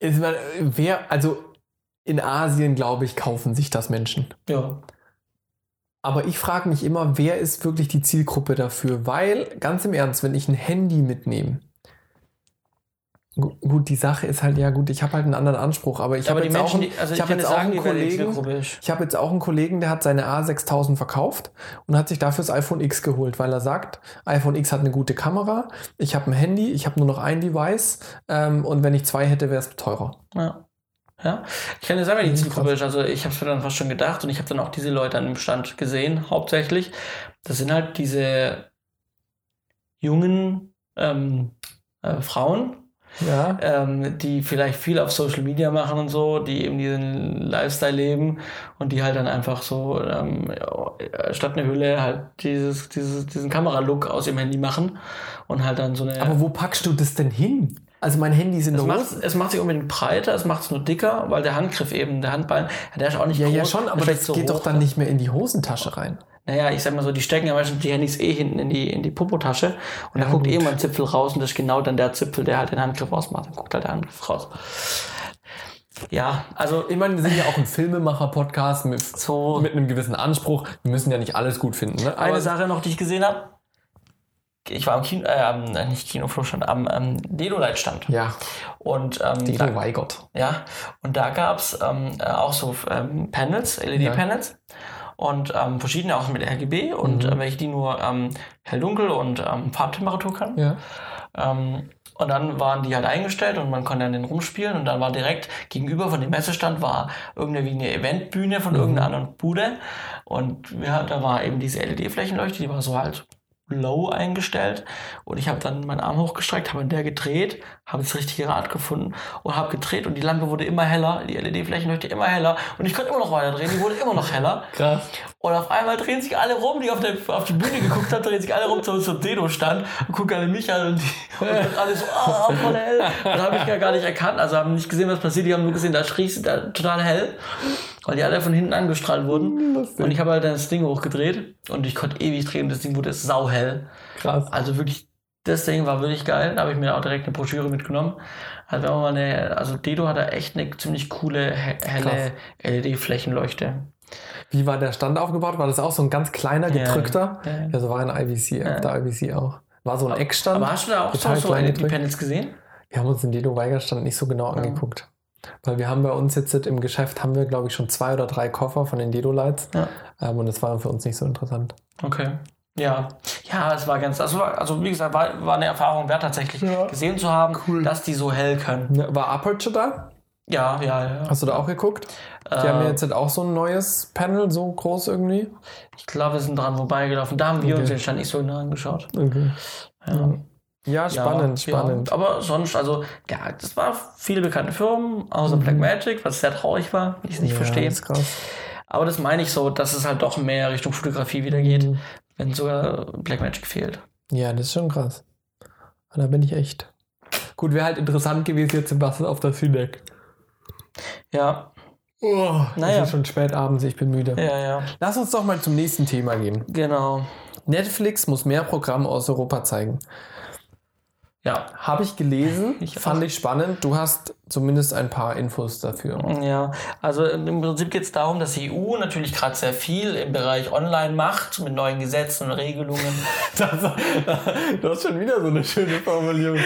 Ist man- Wer, also in Asien, glaube ich, kaufen sich das Menschen. Ja. Aber ich frage mich immer, wer ist wirklich die Zielgruppe dafür? Weil, ganz im Ernst, wenn ich ein Handy mitnehme, gut, die Sache ist halt, ja gut, ich habe halt einen anderen Anspruch, aber ich habe jetzt, auch einen- also ich hab kann jetzt auch sagen, einen Kollegen, ich habe jetzt auch einen Kollegen, der hat seine A6000 verkauft und hat sich dafür das iPhone X geholt, weil er sagt, iPhone X hat eine gute Kamera, ich habe ein Handy, ich habe nur noch ein Device ähm, und wenn ich zwei hätte, wäre es teurer. Ja. Ja, ich kann dir sagen, die Zielgruppe ist. Also ich habe es mir dann fast schon gedacht und ich habe dann auch diese Leute an dem Stand gesehen, hauptsächlich. Das sind halt diese jungen ähm, äh, Frauen, Ja, ähm, die vielleicht viel auf Social Media machen und so, die eben diesen Lifestyle leben und die halt dann einfach so ähm, statt eine Hülle halt dieses, dieses, diesen Kameralook aus ihrem Handy machen und halt dann so eine. aber wo packst du das denn hin? Also mein Handy ist in es der macht, Hose. es macht sich unbedingt breiter, es macht es nur dicker, weil der Handgriff eben, der Handballen, ja, der ist auch nicht Ja, groß. ja schon, aber das so geht doch hoch. dann nicht mehr in die Hosentasche rein. Naja, ich sag mal so, die stecken ja meistens die Handys eh hinten in die, in die Popotasche und da Ja, guckt gut. eh mal ein Zipfel raus und das ist genau dann der Zipfel, der halt den Handgriff ausmacht. Dann guckt halt der Handgriff raus. Ja, also Ich meine, wir sind ja auch ein Filmemacher-Podcast mit, so mit einem gewissen Anspruch. Wir müssen ja nicht alles gut finden. Ne? eine Sache noch, die ich gesehen habe. Ich war am Kino, äh, äh, nicht Kinoflohstand, am ähm, Dedolite-Stand. Ja, Und ähm, Dino da, Weigert. Ja, und da gab's ähm, äh, auch so ähm, Panels, LED-Panels. Und ähm, verschiedene auch mit RGB und Mhm. äh, welche, die nur ähm, hell-dunkel und ähm, Farbtemperatur kann. Ja. Ähm, und dann waren die halt eingestellt und man konnte an den rumspielen und dann war direkt gegenüber von dem Messestand war irgendwie wie eine Eventbühne von Mhm. irgendeiner anderen Bude und ja, da war eben diese LED-Flächenleuchte, die war so halt low eingestellt. Und ich habe dann meinen Arm hochgestreckt, habe an der gedreht, habe das richtige Rad gefunden und habe gedreht. Und die Lampe wurde immer heller, die LED-Flächenleuchte immer heller. Und ich konnte immer noch weiter drehen, die wurde immer noch heller. Krass. und auf einmal drehen sich alle rum, die auf, der, auf die Bühne geguckt haben, drehen sich alle rum zum, zum Deno-Stand und gucken alle mich an und, die, und alle so, ah, voll hell. Dann habe ich ja gar nicht erkannt, also haben nicht gesehen, was passiert, die haben nur gesehen, da schrie da total hell, weil die alle von hinten angestrahlt wurden. Lustig. Und ich habe halt dann das Ding hochgedreht und ich konnte ewig drehen, das Ding wurde sauhell. Krass. Also wirklich, das Ding war wirklich geil. Da habe ich mir auch direkt eine Broschüre mitgenommen. Also wenn man mal eine, also Dedo hat da echt eine ziemlich coole, he- helle LED-Flächenleuchte. Wie war der Stand aufgebaut? War das auch so ein ganz kleiner, Ja. gedrückter? Ja. Ja, so war ein IBC, Ja. der IBC auch. War so ein Eckstand. Aber hast du da auch so, so. LED-Panels gesehen? Wir haben uns den Dino Weiger Stand nicht so genau angeguckt. Weil wir haben bei uns jetzt im Geschäft, haben wir glaube ich schon zwei oder drei Koffer von den Dedo Lights. Ja. Ähm, und das war für uns nicht so interessant. Okay. Ja, ja, es war ganz, also, also wie gesagt, war, war eine Erfahrung wert, tatsächlich Ja. gesehen zu haben, Cool. dass die so hell können. War Aperture da? Ja, ja, ja. Hast du da auch geguckt? Die Äh, haben ja jetzt halt auch so ein neues Panel, so groß irgendwie. ich glaube, wir sind dran vorbeigelaufen. Da haben wir Okay. uns den Stand nicht so genau angeschaut. Okay. Ja. Ja, spannend, ja, spannend. Ja. Aber sonst, also, ja, das war viele bekannte Firmen, außer Mhm. Blackmagic, was sehr traurig war, ich es nicht ja, verstehe. Ist krass. Aber das meine ich so, dass es halt doch mehr Richtung Fotografie wieder geht, Mhm. wenn sogar Blackmagic fehlt. Ja, das ist schon krass. Da bin ich echt. Gut, wäre halt interessant gewesen jetzt Sebastian auf der Cineck. Ja, Oh, Naja. Es ist schon spät abends, ich bin müde. Ja, ja. Lass uns doch mal zum nächsten Thema gehen. Genau. Netflix muss mehr Programme aus Europa zeigen. Ja. Habe ich gelesen, Ich fand ich spannend. Du hast zumindest ein paar Infos dafür. Ja, also im Prinzip geht es darum, dass die EU natürlich gerade sehr viel im Bereich Online macht, mit neuen Gesetzen und Regelungen. Das, du hast schon wieder so eine schöne Formulierung.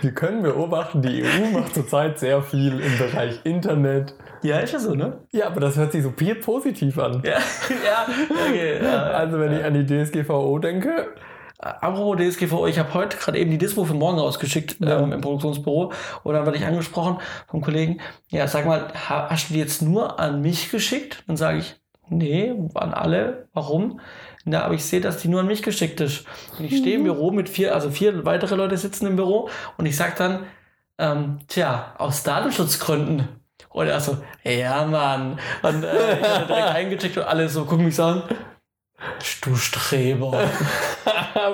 Wir können beobachten, die EU macht zurzeit sehr viel im Bereich Internet. ja, ist ja so, ne? Ja, aber das hört sich so viel positiv an. Ja, ja, okay. Ja. Also wenn ich an die DSGVO denke, Apropos DSGVO, ich habe heute gerade eben die Dispo für morgen rausgeschickt Ja. ähm, im Produktionsbüro und dann werde ich angesprochen vom Kollegen, ja, sag mal, ha- hast du die jetzt nur an mich geschickt? Dann sage ich, nee, an alle. Warum? Na, aber ich sehe, dass die nur an mich geschickt ist. Und ich stehe im Büro mit vier, also vier weitere Leute sitzen im Büro und ich sag dann, ähm, tja, aus Datenschutzgründen. Und er so, ja, Mann. Und äh, ich habe direkt eingecheckt und alle so gucken mich so an. Du Streber.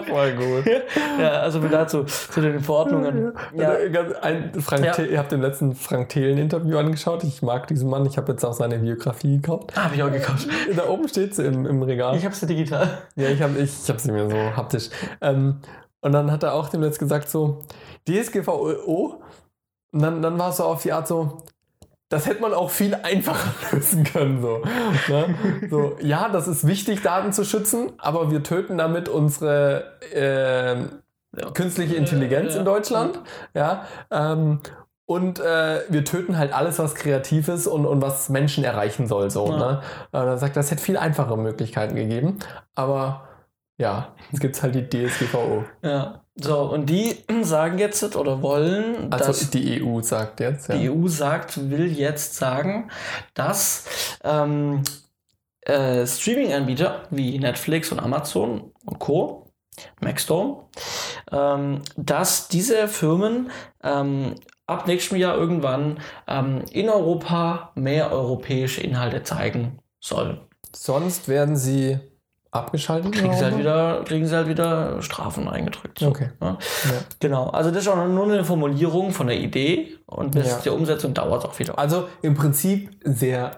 voll gut. Ja, also wieder zu, zu den Verordnungen. Ja, Ein, Frank Ja. Ihr habt den letzten Frank Thelen-Interview angeschaut. Ich mag diesen Mann. Ich habe jetzt auch seine Biografie gekauft. habe ich auch gekauft. Da oben steht sie im, im Regal. Ich habe sie digital. Ja, ich habe ich, ich hab sie mir so haptisch. Ähm, und dann hat er auch dem letzt gesagt so, DSGVO. Und dann, dann war es so auf die Art so, das hätte man auch viel einfacher lösen können. So, ne? so ja, das ist wichtig, Daten zu schützen, aber wir töten damit unsere ähm, künstliche Intelligenz ja. in Deutschland. Ja, ähm, und äh, wir töten halt alles, was kreativ ist und, und was Menschen erreichen soll. So, Ja. ne? Äh, sagt, das hätte viel einfachere Möglichkeiten gegeben. Aber ja, jetzt gibt es halt die DSGVO. Ja. So, und die sagen jetzt oder wollen, Also dass die EU sagt jetzt. Ja. die EU sagt, will jetzt sagen, dass ähm, äh, Streaming-Anbieter wie Netflix und Amazon und Co., Maxdome, ähm, dass diese Firmen ähm, ab nächstem Jahr irgendwann ähm, in Europa mehr europäische Inhalte zeigen sollen. Sonst werden sie abgeschaltet. Kriegen sie, halt wieder, kriegen sie halt wieder Strafen eingedrückt. So, Okay. ne? Ja. Genau, also das ist auch nur eine Formulierung von der Idee und bis Ja. die Umsetzung dauert auch wieder. Also im Prinzip sehr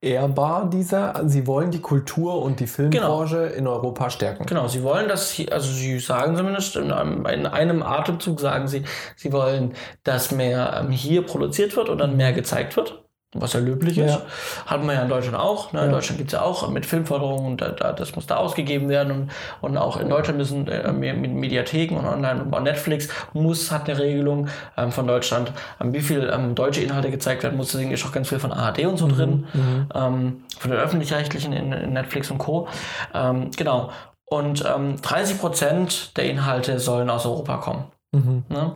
ehrbar dieser. Sie wollen die Kultur und die Filmbranche in Europa stärken. Genau, sie wollen das, hier- also sie sagen zumindest in einem, in einem Atemzug sagen sie, sie wollen, dass mehr ähm, hier produziert wird und dann mehr gezeigt wird. Was ja löblich ist. Ja. Hat man ja in Deutschland auch. Ne? In Ja. Deutschland gibt es ja auch mit Filmförderung und da, da, das muss da ausgegeben werden. Und, und auch in Deutschland müssen äh, mit Mediatheken und online und Netflix muss, hat eine Regelung ähm, von Deutschland, ähm, wie viel ähm, deutsche Inhalte gezeigt werden muss. Deswegen ist auch ganz viel von ARD und so drin. Ähm, von den öffentlich-rechtlichen in, in Netflix und Co. Ähm, genau. Und ähm, 30 Prozent der Inhalte sollen aus Europa kommen. Mhm. Ne?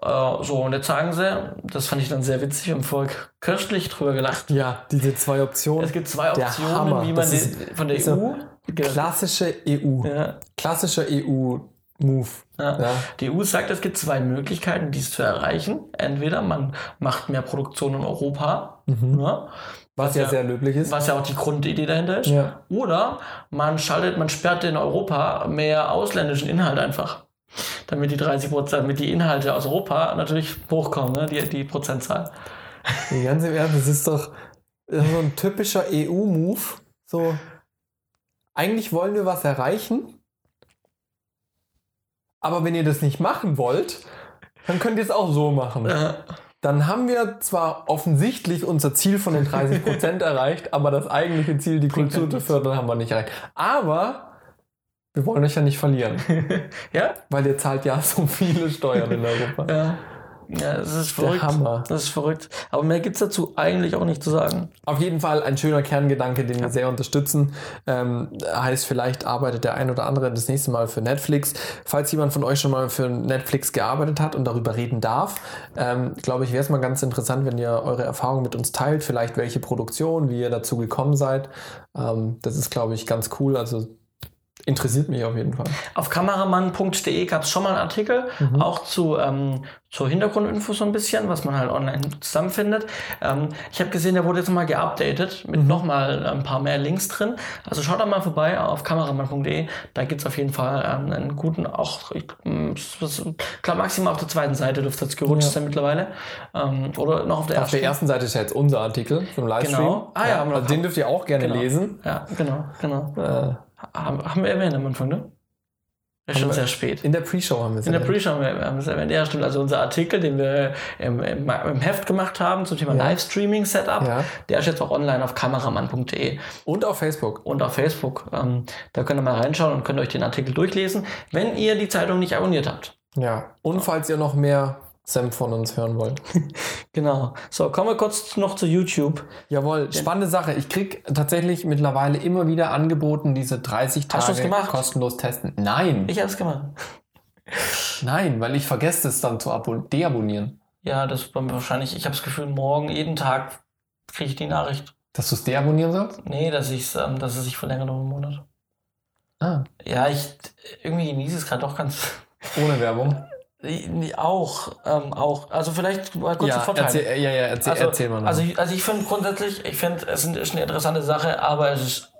Äh, so, und jetzt sagen sie, das fand ich dann sehr witzig, wir haben vorher köstlich drüber gelacht. Ja, diese zwei Optionen. Es gibt zwei Optionen, Hammer. wie man Das die, von der EU. Klassische EU. Ja, Klassischer EU-Move. ja. Ja. Die EU sagt, es gibt zwei Möglichkeiten, dies zu erreichen. Entweder man macht mehr Produktion in Europa, Mhm. ne? Was ja ja- sehr löblich ist. was ja auch die Grundidee dahinter ist. Ja. Oder man schaltet, man sperrt in Europa mehr ausländischen Inhalt einfach. Damit die 30 Prozent, damit die Inhalte aus Europa natürlich hochkommen, ne? die, die Prozentzahl. Die ganze Ernst, das ist doch so ein typischer EU-Move. So, eigentlich wollen wir was erreichen, aber wenn ihr das nicht machen wollt, dann könnt ihr es auch so machen. Äh, Dann haben wir zwar offensichtlich unser Ziel von den 30% erreicht, aber das eigentliche Ziel, die Kultur ja zu fördern, haben wir nicht erreicht. Aber wir wollen euch ja nicht verlieren, ja? weil ihr zahlt ja so viele Steuern in Europa. Ja. Ja, es ist Der verrückt. Hammer. Das ist verrückt. Aber mehr gibt es dazu eigentlich auch nicht zu sagen. Auf jeden Fall ein schöner Kerngedanke, den wir sehr unterstützen. Ähm, heißt, vielleicht arbeitet der ein oder andere das nächste Mal für Netflix. Falls jemand von euch schon mal für Netflix gearbeitet hat und darüber reden darf, ähm, glaube ich, wäre es mal ganz interessant, wenn ihr eure Erfahrungen mit uns teilt. Vielleicht welche Produktion, wie ihr dazu gekommen seid. Ähm, das ist, glaube ich, ganz cool. Also interessiert mich auf jeden Fall. Auf kameramann.de gab es schon mal einen Artikel, Mhm. auch zu, ähm, zur Hintergrundinfo so ein bisschen, was man halt online zusammenfindet. Ähm, ich habe gesehen, der wurde jetzt mal geupdatet Mhm. mit nochmal ein paar mehr Links drin. Also schaut da mal vorbei auf kameramann.de. Da gibt's auf jeden Fall ähm, einen guten, auch, ich ähm, glaube maximal auf der zweiten Seite dürfte es gerutscht Ja. sein mittlerweile. Ähm, oder noch auf der Auf der ersten Seite ist ja jetzt unser Artikel vom Livestream. Genau. Ah ja, wir also den dürft ihr auch gerne Genau. lesen. Ja, genau, genau. Äh, Haben, wir erwähnt am Anfang, ne? Ist schon sehr spät. in der Pre-Show haben wir es In der. Pre-Show haben wir haben wir es erwähnt. Ja, stimmt. Also unser Artikel, den wir im, im, im Heft gemacht haben zum Thema Ja. Livestreaming-Setup, Ja. der ist jetzt auch online auf kameramann.de Und auf Facebook. und auf Facebook. Ähm, da könnt ihr mal reinschauen und könnt euch den Artikel durchlesen, wenn ihr die Zeitung nicht abonniert habt. Ja. Und falls ihr noch mehr Senf von uns hören wollt. Genau. So, kommen wir kurz noch zu YouTube. Jawohl, spannende Sache. Ich krieg tatsächlich mittlerweile immer wieder angeboten, diese 30 Hast du's Tage kostenlos testen. Nein, Ich habe es gemacht. nein, weil ich vergesse es dann zu abo- deabonnieren. Ja, das ist wahrscheinlich, ich habe das Gefühl, morgen, jeden Tag kriege ich die Nachricht. Dass du es deabonnieren sollst? Nee, dass, ich's, ähm, dass es sich verlängert um einen Monat. Ah, Ja, ich irgendwie genieße es gerade doch ganz. ohne Werbung. Auch, ähm, auch. Also vielleicht mal kurz die ja, Vorteile. erzähl, ja, ja, erzähl, also, erzähl mal. noch. Also ich, also ich finde grundsätzlich, ich finde, es ist eine interessante Sache, aber es ist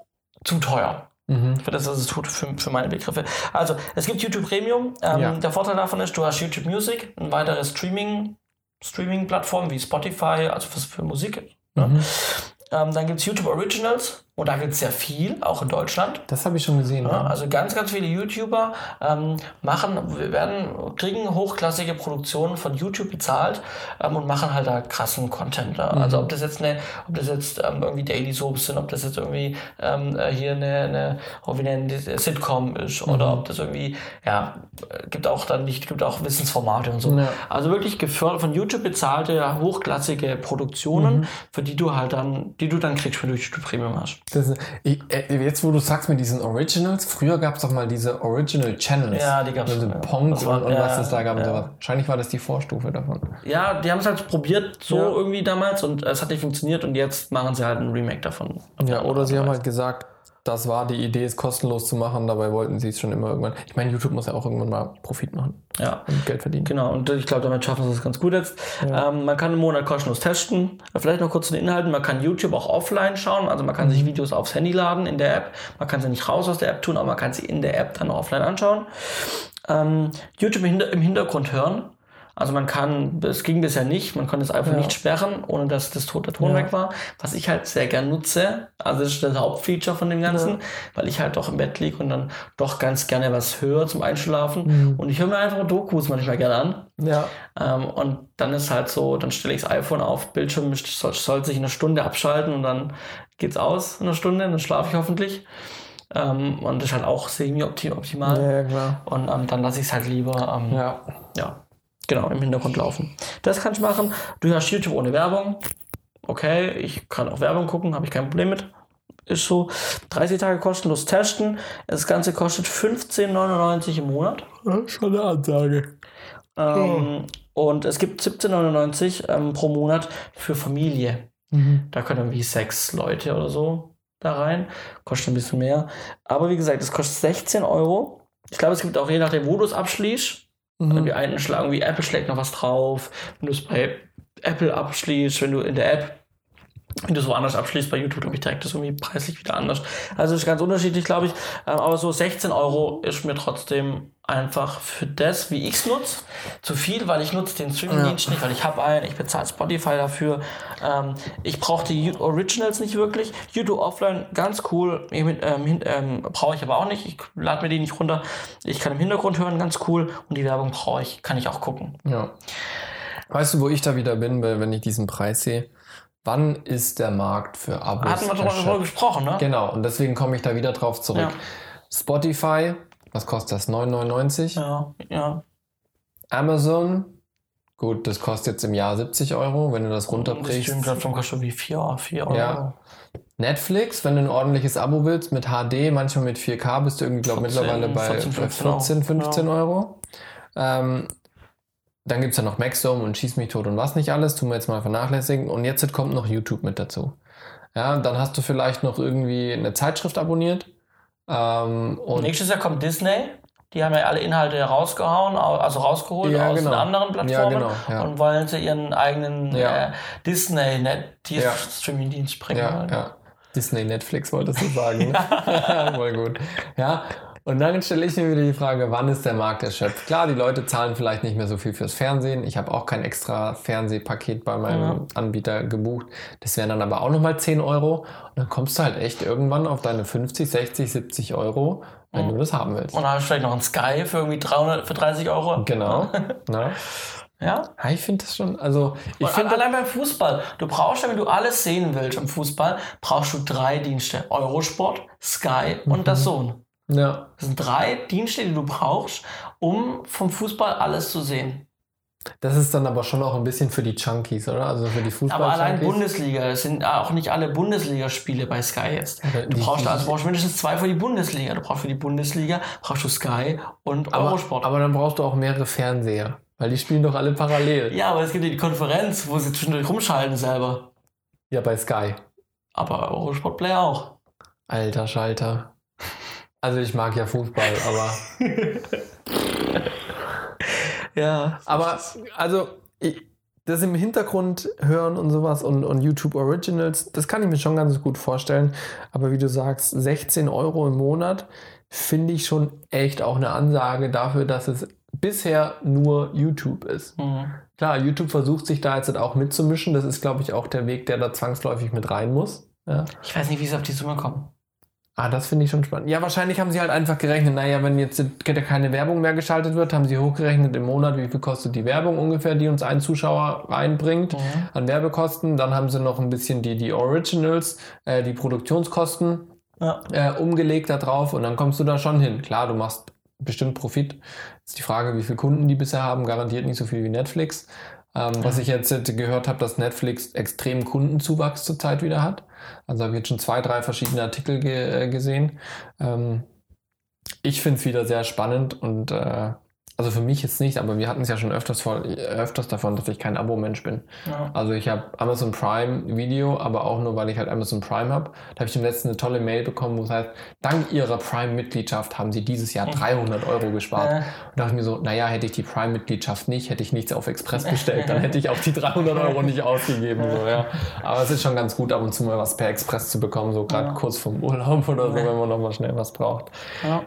zu teuer. mhm. Für das, was es tut, für, für meine Begriffe. Also, es gibt YouTube Premium. Ähm, Ja. Der Vorteil davon ist, du hast YouTube Music, ein weiteres Streaming, Streaming-Plattform wie Spotify, also für, für Musik. Ne? Mhm. Ähm, dann gibt es YouTube Originals und da gibt es sehr viel, auch in Deutschland. Das habe ich schon gesehen. Ja, Ja. also ganz, ganz viele YouTuber ähm, machen, werden, kriegen hochklassige Produktionen von YouTube bezahlt ähm, und machen halt da krassen Content. Da. Also Mhm. ob das jetzt eine, ob das jetzt ähm, irgendwie Daily Soaps sind, ob das jetzt irgendwie ähm, äh, hier eine, eine oh, wie nennen die das, Sitcom ist oder Mhm. ob das irgendwie, ja, äh, gibt auch dann nicht, gibt auch Wissensformate und so. Ja. Also wirklich gefördert von YouTube bezahlte hochklassige Produktionen, für die du halt dann, die du dann kriegst, wenn du YouTube Premium hast. Das ich, äh, jetzt, wo du sagst mit diesen Originals, früher gab es doch mal diese Original Channels. Ja, die gab's. Also Ja. Pong und, und ja, was es da gab und ja. sowas. Wahrscheinlich war das die Vorstufe davon. Ja, die haben es halt probiert, so Ja. irgendwie damals und es hat nicht funktioniert und jetzt machen sie halt ein Remake davon. Ja, oder sie haben halt gesagt, das war die Idee, es kostenlos zu machen, dabei wollten sie es schon immer irgendwann. Ich meine, YouTube muss ja auch irgendwann mal Profit machen Ja, und Geld verdienen. genau. Und ich glaube, damit schaffen sie es ganz gut jetzt. Ja. Ähm, man kann einen Monat kostenlos testen. Vielleicht noch kurz zu den Inhalten. Man kann YouTube auch offline schauen. Also man kann Mhm. sich Videos aufs Handy laden in der App. Man kann sie nicht raus aus der App tun, aber man kann sie in der App dann offline anschauen. Ähm, YouTube im, Hinter im Hintergrund hören. Also man kann, es ging bisher nicht, man konnte das iPhone Ja. nicht sperren, ohne dass das To- der Ton Ja. weg war. Was ich halt sehr gern nutze, also das ist das Hauptfeature von dem Ganzen, Ja. weil ich halt doch im Bett liege und dann doch ganz gerne was höre zum Einschlafen. Mhm. Und ich höre mir einfach Dokus manchmal gerne an. Ja. Ähm, und dann ist halt so, dann stelle ich das iPhone auf, Bildschirm soll, soll sich in einer Stunde abschalten und dann geht's aus in einer Stunde, dann schlafe ich hoffentlich. Ähm, und das ist halt auch semi-optimal. Ja, ja, klar. Und ähm, dann lasse ich es halt lieber Ja. ja, genau, im Hintergrund laufen. Das kannst du machen. Du hast YouTube ohne Werbung. Okay, ich kann auch Werbung gucken, habe ich kein Problem mit. Ist so. 30 Tage kostenlos testen. Das Ganze kostet 15,99 im Monat. Schon eine Ansage. Ähm, Und es gibt 17,99 ähm, pro Monat für Familie. Mhm. Da können irgendwie sechs Leute oder so da rein. Kostet ein bisschen mehr. Aber wie gesagt, es kostet 16 Euro. Ich glaube, es gibt auch je nachdem, wo du es abschließt. Mhm. Irgendwie einen schlagen, wie Apple schlägt noch was drauf. Wenn du es bei Apple abschließt, wenn du in der App, wenn du es woanders abschließt, bei YouTube, glaube ich, direkt das irgendwie preislich wieder anders. Also ist ganz unterschiedlich, glaube ich. Ähm, Aber so 16 Euro ist mir trotzdem einfach für das, wie ich es nutze, zu viel, weil ich nutze den Streamingdienst nicht, weil ich habe einen, ich bezahle Spotify dafür. Ähm, ich brauche die Originals nicht wirklich. YouTube Offline, ganz cool. Ähm, ähm, brauche ich aber auch nicht. Ich lade mir die nicht runter. Ich kann im Hintergrund hören, ganz cool. Und die Werbung brauche ich, kann ich auch gucken. Ja. Weißt du, wo ich da wieder bin, wenn ich diesen Preis sehe? Wann ist der Markt für Abos? Hatten wir darüber gesprochen, ne? Genau, und deswegen komme ich da wieder drauf zurück. Ja. Spotify, was kostet das? 9,99? Ja, ja. Amazon, gut, das kostet jetzt im Jahr 70 Euro, wenn du das Die runterbrichst. Streaming-Plattform kostet wie 4, 4 Euro. Ja. Netflix, wenn du ein ordentliches Abo willst, mit HD, manchmal mit 4K, bist du irgendwie, glaube 14, mittlerweile bei 14, 15 14, 15 Euro. Ähm, dann gibt es ja noch Maxdome und Schieß mich tot und was nicht alles, tun wir jetzt mal vernachlässigen. Und jetzt kommt noch YouTube mit dazu. Ja, dann hast du vielleicht noch irgendwie eine Zeitschrift abonniert. Ähm, und Nächstes Jahr kommt Disney. Die haben ja alle Inhalte rausgehauen, au- also rausgeholt Ja, aus genau. den anderen Ja, Plattformen genau, ja. und wollen sie ihren eigenen Ja. äh, Disney Ja. Streaming-Dienst bringen. Ja, ja. Disney, Netflix wolltest du sagen. Ne? Voll gut. Ja. Und dann stelle ich mir wieder die Frage, wann ist der Markt erschöpft? Klar, die Leute zahlen vielleicht nicht mehr so viel fürs Fernsehen. Ich habe auch kein extra Fernsehpaket bei meinem Ja. Anbieter gebucht. Das wären dann aber auch nochmal 10 Euro. Und dann kommst du halt echt irgendwann auf deine 50, 60, 70 Euro, wenn du das haben willst. Und dann hast du vielleicht noch ein Sky für irgendwie 300, für 30 Euro. Genau. Na? Ja. Ja, ich finde das schon, also ich finde allein beim Fußball. Du brauchst, wenn du alles sehen willst im Fußball, brauchst du drei Dienste. Eurosport, Sky und das Sohn. Ja, Das sind drei Dienste, die du brauchst, um vom Fußball alles zu sehen. das ist dann aber schon auch ein bisschen für die Junkies, oder? Also für die fußball Aber allein Bundesliga, es sind auch nicht alle Bundesligaspiele bei Sky jetzt. Du die- brauchst also brauchst mindestens zwei für die Bundesliga. Du brauchst für die Bundesliga brauchst du Sky und aber, Eurosport. aber dann brauchst du auch mehrere Fernseher, weil die spielen doch alle parallel. ja, aber es gibt ja die Konferenz, wo sie zwischendurch rumschalten selber. Ja, bei Sky. Aber Eurosport Play auch. Alter Schalter. Also ich mag ja Fußball, aber Ja. aber also ich, das im Hintergrund hören und sowas und, und YouTube Originals, das kann ich mir schon ganz gut vorstellen. Aber wie du sagst, 16 Euro im Monat finde ich schon echt auch eine Ansage dafür, dass es bisher nur YouTube ist. Mhm. Klar, YouTube versucht sich da jetzt auch mitzumischen. Das ist, glaube ich, auch der Weg, der da zwangsläufig mit rein muss. Ja. Ich weiß nicht, wie sie auf die Summe kommen. Ah, das finde ich schon spannend. Ja, wahrscheinlich haben sie halt einfach gerechnet, naja, wenn jetzt keine Werbung mehr geschaltet wird, haben sie hochgerechnet im Monat, wie viel kostet die Werbung ungefähr, die uns ein Zuschauer reinbringt Mhm. an Werbekosten. Dann haben sie noch ein bisschen die, die Originals, äh, die Produktionskosten Ja. äh, umgelegt da drauf und dann kommst du da schon hin. Klar, du machst bestimmt Profit. Ist die Frage, wie viele Kunden die bisher haben, garantiert nicht so viel wie Netflix. Ähm, Was ich jetzt gehört habe, dass Netflix extremen Kundenzuwachs zurzeit wieder hat. Also habe ich jetzt schon zwei, drei verschiedene Artikel ge äh, gesehen. Ähm, ich finde es wieder sehr spannend und äh, also für mich jetzt nicht, aber wir hatten es ja schon öfters, vor, äh, öfters davon, dass ich kein Abo-Mensch bin. Ja. Also ich habe Amazon Prime Video, aber auch nur, weil ich halt Amazon Prime habe. Da habe ich im letzten eine tolle Mail bekommen, wo es heißt, dank ihrer Prime-Mitgliedschaft haben sie dieses Jahr 300 Euro gespart. Ja. Und dachte mir so, naja, hätte ich die Prime-Mitgliedschaft nicht, hätte ich nichts auf Express bestellt, dann hätte ich auch die 300 Euro nicht ausgegeben. So, ja. Aber es ist schon ganz gut, ab und zu mal was per Express zu bekommen, so gerade Ja. kurz vorm Urlaub oder so, wenn man nochmal schnell was braucht.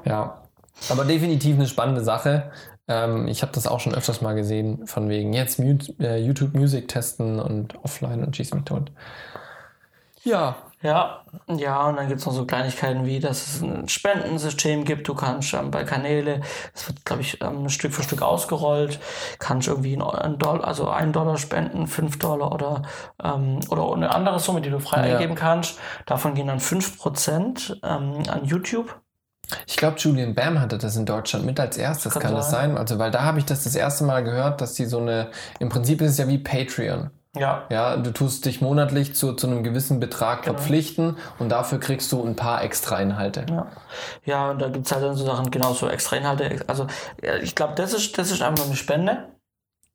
Ja, aber definitiv eine spannende Sache. Ähm, ich habe das auch schon öfters mal gesehen, von wegen jetzt Mu äh, YouTube Music testen und offline und schieß mich tot. Ja, Ja, ja, und dann gibt es noch so Kleinigkeiten wie, dass es ein Spendensystem gibt. Du kannst ähm, bei Kanäle, das wird, glaube ich, ähm, Stück für Stück ausgerollt, kannst irgendwie einen Dollar, also einen Dollar spenden, fünf Dollar oder, ähm, oder eine andere Summe, die du frei Ja. eingeben kannst. Davon gehen dann 5% ähm, an YouTube. Ich glaube, Julian Bam hatte das in Deutschland mit als erstes, Kann kann, das sein. Also, weil da habe ich das das erste Mal gehört, dass die so eine, im Prinzip ist es ja wie Patreon. Ja. Ja, du tust dich monatlich zu, zu einem gewissen Betrag Genau. verpflichten und dafür kriegst du ein paar extra Inhalte. Ja, ja und da gibt es halt dann so Sachen, genau so extra Inhalte. Also ich glaube, das ist, das ist einfach eine Spende.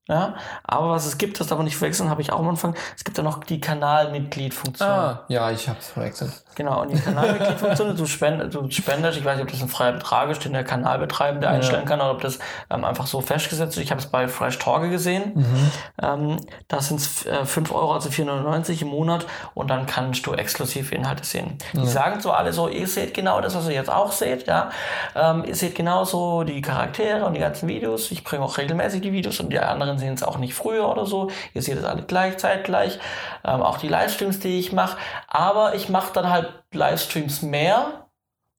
Ja, aber was es gibt, das darf man nicht verwechseln, habe ich auch am Anfang. Es gibt ja noch die Kanalmitglied-Funktion. Ah, ja, ich habe es verwechselt. Genau, und die Kanalmitglied-Funktion, du, spend, du spendest, ich weiß nicht, ob das ein freier Betrag ist, den der Kanalbetreibende einstellen kann oder ob das ähm, einfach so festgesetzt ist. Ich habe es bei Fresh Torge gesehen. Mhm. Ähm, da sind es äh, 5 Euro, also 4,99 im Monat und dann kannst du exklusiv Inhalte sehen. Die sagen so alle so, ihr seht genau das, was ihr jetzt auch seht, ja. Ähm, ihr seht genauso die Charaktere und die ganzen Videos. Ich bringe auch regelmäßig die Videos und die anderen sehen es auch nicht früher oder so. Ihr seht es alle gleichzeitig gleich. Ähm, auch die Livestreams, die ich mache. Aber ich mache dann halt Livestreams mehr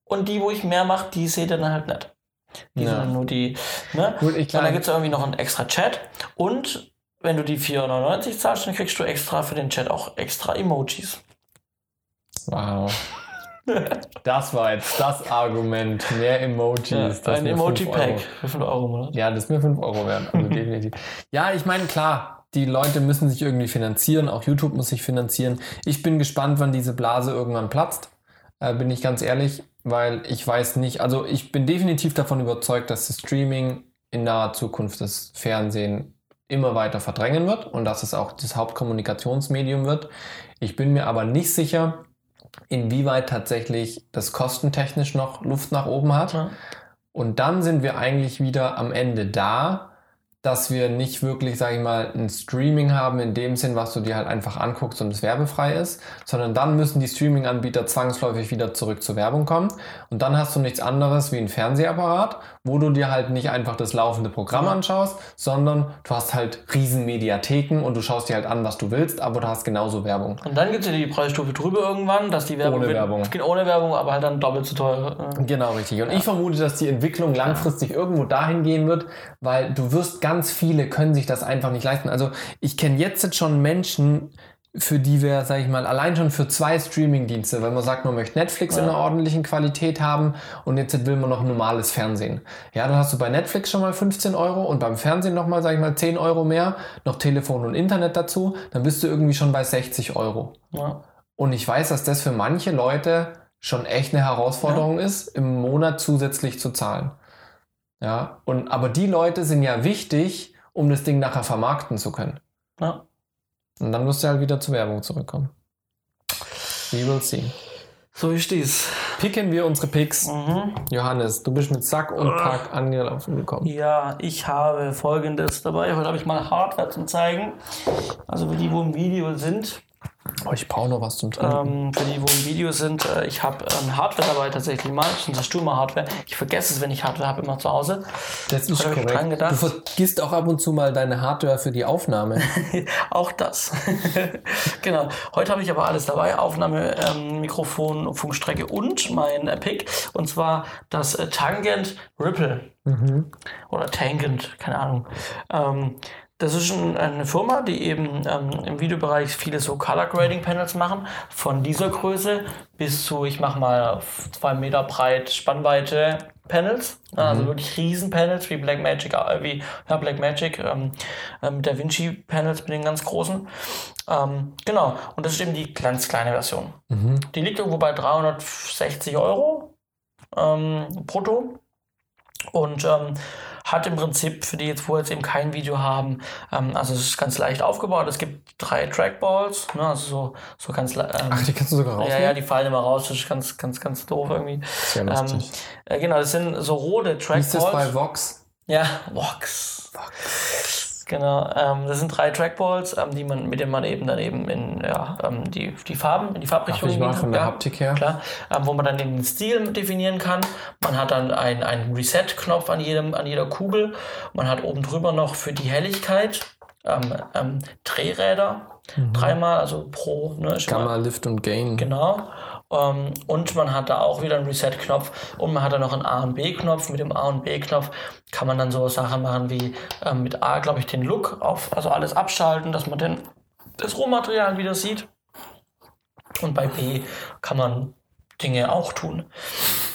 und die, wo ich mehr mache, die seht ihr dann halt nicht. Die Ja. sind dann nur die, ne? Gut, ich Und dann gibt es irgendwie noch einen extra Chat. Und wenn du die 4,99 zahlst, dann kriegst du extra für den Chat auch extra Emojis. Wow. Das war jetzt das Argument. Mehr Emojis. das ein Emoji-Pack für 5 Euro im Monat. Ja, das ist mir 5 Euro wert. Also definitiv. Ja, ich meine, klar, die Leute müssen sich irgendwie finanzieren. Auch YouTube muss sich finanzieren. Ich bin gespannt, wann diese Blase irgendwann platzt. Äh, bin ich ganz ehrlich, weil ich weiß nicht. Also, ich bin definitiv davon überzeugt, dass das Streaming in naher Zukunft das Fernsehen immer weiter verdrängen wird und dass es auch das Hauptkommunikationsmedium wird. Ich bin mir aber nicht sicher, inwieweit tatsächlich das kostentechnisch noch Luft nach oben hat. Ja. Und dann sind wir eigentlich wieder am Ende da, dass wir nicht wirklich, sage ich mal, ein Streaming haben in dem Sinn, was du dir halt einfach anguckst und es werbefrei ist, sondern dann müssen die Streaming-Anbieter zwangsläufig wieder zurück zur Werbung kommen. Und dann hast du nichts anderes wie ein Fernsehapparat, wo du dir halt nicht einfach das laufende Programm Ja. anschaust, sondern du hast halt riesen Mediatheken und du schaust dir halt an, was du willst, aber du hast genauso Werbung. Und dann gibt es ja die Preisstufe drüber irgendwann, dass die Werbung. Ohne Werbung. Geht ohne Werbung, aber halt dann doppelt so teuer. Genau, richtig. Und ich vermute, dass die Entwicklung langfristig irgendwo dahin gehen wird, weil du wirst ganz viele können sich das einfach nicht leisten. Also ich kenne jetzt schon Menschen, für die wir, sage ich mal, allein schon für zwei Streaming-Dienste, wenn man sagt, man möchte Netflix in Ja. einer ordentlichen Qualität haben und jetzt will man noch normales Fernsehen. Ja, dann hast du bei Netflix schon mal 15 Euro und beim Fernsehen nochmal, sage ich mal, 10 Euro mehr, noch Telefon und Internet dazu, dann bist du irgendwie schon bei 60 Euro. Ja. Und ich weiß, dass das für manche Leute schon echt eine Herausforderung ist, im Monat zusätzlich zu zahlen. Ja, und aber die Leute sind ja wichtig, um das Ding nachher vermarkten zu können. Ja. Und dann musst du halt wieder zur Werbung zurückkommen. We will see. So ist dies. Picken wir unsere Picks. Mhm. Johannes, du bist mit Sack und Pack angelaufen gekommen. Ja, ich habe folgendes dabei. Heute habe ich mal Hardware zum zeigen. Also für die, wo im Video sind. Oh, ich brauche noch was zum Trinken. Ähm, für die, wo im Video sind, äh, ich habe ähm, Hardware dabei tatsächlich mal. Das ist unser Sturmer-Hardware. Ich vergesse es, wenn ich Hardware habe, immer zu Hause. das ist ich dran korrekt. gedacht. Du vergisst auch ab und zu mal deine Hardware für die Aufnahme. Auch das. genau. Heute habe ich aber alles dabei. Aufnahme, ähm, Mikrofon, Funkstrecke und mein äh, Pick. Und zwar das äh, Tangent Ripple. mhm. Oder Tangent, keine Ahnung. Ähm, das ist ein, eine Firma, die eben ähm, im Videobereich viele so Color Grading Panels machen. Von dieser Größe bis zu, ich mache mal zwei Meter breit Spannweite Panels. Also wirklich riesen Panels wie Blackmagic, äh, wie ja, Blackmagic, ähm, äh, mit DaVinci Panels mit den ganz großen. Ähm, genau. Und das ist eben die ganz kleine Version. Mhm. Die liegt irgendwo bei 360 Euro ähm, brutto und ähm, hat im Prinzip für die jetzt, wo jetzt eben kein Video haben, ähm, also es ist ganz leicht aufgebaut. Es gibt drei Trackballs, ne, also so, so ganz ähm, Ach, die kannst du sogar ja, rausnehmen? ja, die fallen immer raus, das ist ganz, ganz, ganz doof irgendwie. Sehr Ähm, lustig. äh, genau, das sind so rote Wie ist das bei Trackballs. Vox? Ja, Vox. Genau, ähm, das sind drei Trackballs, ähm, die man, mit denen man eben dann eben in ja, ähm, die, die Farben, in die Darf Farbrichtung ich mal gehen kann. von der. Haptik her? Klar, ähm, wo man dann den Stil definieren kann. Man hat dann einen, einen Reset-Knopf an, jedem, an jeder Kugel. Man hat oben drüber noch für die Helligkeit ähm, ähm, Drehräder. Dreimal, also pro. Ne, Gamma, Lift und Gain. Genau. Ähm, und man hat da auch wieder einen Reset-Knopf und man hat da noch einen A- und B-Knopf. Mit dem A- und B-Knopf kann man dann so Sachen machen wie ähm, mit A, glaube ich, den Look auf, also alles abschalten, dass man dann das Rohmaterial wieder sieht. Und bei B kann man Dinge auch tun.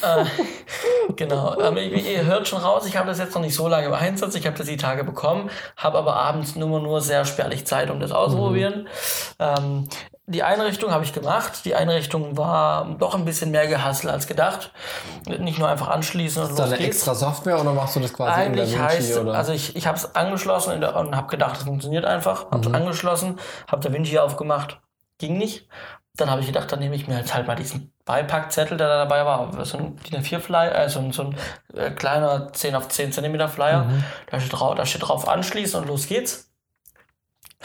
äh, genau. Ähm, ihr, hört schon raus, ich habe das jetzt noch nicht so lange im Einsatz. Ich habe das die Tage bekommen, habe aber abends nur, nur sehr spärlich Zeit, um das auszuprobieren. Ähm, die Einrichtung habe ich gemacht. Die Einrichtung war doch ein bisschen mehr gehasselt als gedacht. Nicht nur einfach anschließen und Ist da los eine geht's. extra Software oder machst du das quasi Eigentlich in heißt, oder? also ich, ich habe es angeschlossen und, habe gedacht, es funktioniert einfach. Habe es angeschlossen, habe DaVinci aufgemacht, ging nicht. Dann habe ich gedacht, dann nehme ich mir jetzt halt mal diesen Beipackzettel, der da dabei war, so ein DIN A4 Flyer, äh, so ein, so ein äh, kleiner 10 auf 10 Zentimeter Flyer. Da, steht drauf, da steht drauf anschließen und los geht's.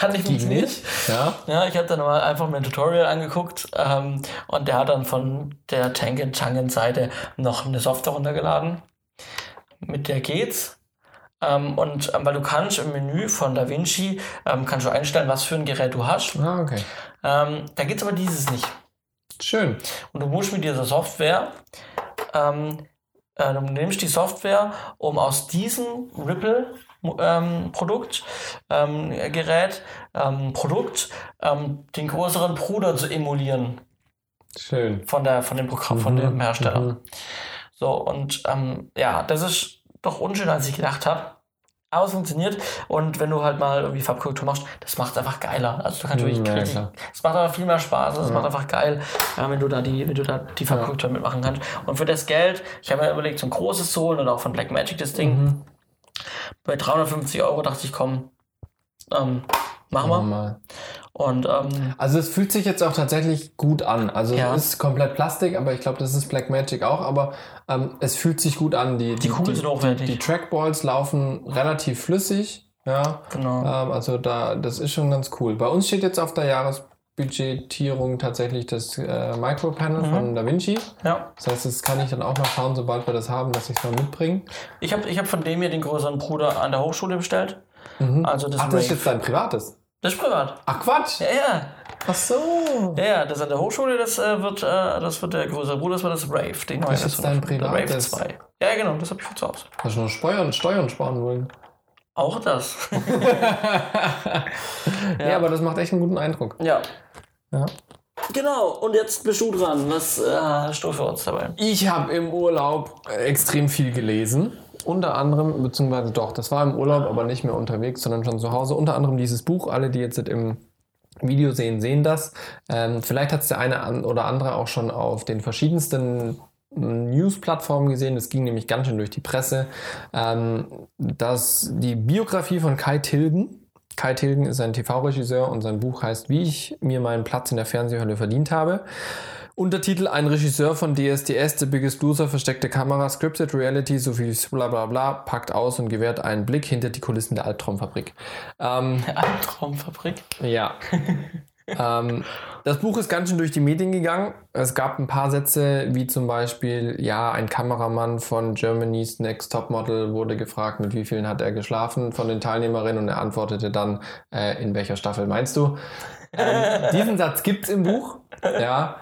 Hat nicht funktioniert. nicht? Ja. Ja, ich habe dann mal einfach mir ein Tutorial angeguckt ähm, und der hat dann von der Tangent Tangent Seite noch eine Software runtergeladen. Mit der geht's. Ähm, und ähm, weil du kannst im Menü von DaVinci ähm, kannst du einstellen, was für ein Gerät du hast. Ah, okay. Ähm, da gibt's aber dieses nicht. Schön. Und du musst mit dieser Software, ähm, äh, du nimmst die Software, um aus diesem Ripple ähm, Produkt, ähm, Gerät, ähm, Produkt, ähm, den größeren Bruder zu emulieren Schön. von der, von dem Programm, von Mhm, dem Hersteller. mhm. So, und ähm, ja, das ist doch unschöner, als ich gedacht habe. Aber es funktioniert. Und wenn du halt mal irgendwie Farbkorrektur machst, das macht es einfach geiler. Also du kannst Mhm, wirklich ja, es macht einfach viel mehr Spaß. Es macht einfach geil, ja, wenn du da die, wenn du da die Farbkorrektur mitmachen kannst. Und für das Geld, ich habe mir überlegt, so ein großes zu holen oder auch von Blackmagic das Ding. Mhm. Bei 350 Euro dachte ich, komm, ähm, machen wir. Mal. Und ähm, Also es fühlt sich jetzt auch tatsächlich gut an. Also Ja. es ist komplett Plastik, aber ich glaube, das ist Black Magic auch. Aber ähm, es fühlt sich gut an. Die, die Kugeln sind hochwertig. Die Trackballs laufen relativ flüssig. Ja. genau. Ähm, also da, das ist schon ganz cool. Bei uns steht jetzt auf der Jahresbudgetierung tatsächlich das äh, Micropanel Mhm. von DaVinci. ja. Das heißt, das kann ich dann auch mal schauen, sobald wir das haben, dass ich es mal mitbringe. Ich habe ich hab von dem hier den größeren Bruder an der Hochschule bestellt. Mhm. Also das Ach, das ist jetzt dein privates. Das ist privat. Ach Quatsch! Ja, ja. Ach so! Ja, ja, das an der Hochschule, das äh, wird, äh, das wird der größere Bruder, das war das Rave. Den Das ist dein privates. Rave 2. Ja, genau, das habe ich für zu Hause. Hast du noch Steuern, Steuern sparen wollen? Auch das. Ja. aber das macht echt einen guten Eindruck. ja. Ja. Genau, und jetzt bist du dran. Was äh, hast du für uns dabei? Ich habe im Urlaub äh, extrem viel gelesen. Unter anderem, beziehungsweise doch, das war im Urlaub, aber nicht mehr unterwegs, sondern schon zu Hause. Unter anderem dieses Buch. Alle, die jetzt im Video sehen, sehen das. Ähm, vielleicht hat es der eine oder andere auch schon auf den verschiedensten News-Plattformen gesehen. Das ging nämlich ganz schön durch die Presse. Ähm, dass die Biografie von Kai Tilgen. Kai Tilgen ist ein TV-Regisseur und sein Buch heißt Wie ich mir meinen Platz in der Fernsehhölle verdient habe. Untertitel Ein Regisseur von DSDS, The Biggest Loser, versteckte Kamera, Scripted Reality sowie bla bla bla, packt aus und gewährt einen Blick hinter die Kulissen der Albtraumfabrik. Ähm, Albtraumfabrik. ja. ähm, das Buch ist ganz schön durch die Medien gegangen. Es gab ein paar Sätze, wie zum Beispiel, ja, ein Kameramann von Germany's Next Topmodel wurde gefragt, mit wie vielen hat er geschlafen von den Teilnehmerinnen und er antwortete dann, äh, in welcher Staffel meinst du? Ähm, diesen Satz gibt's im Buch, ja,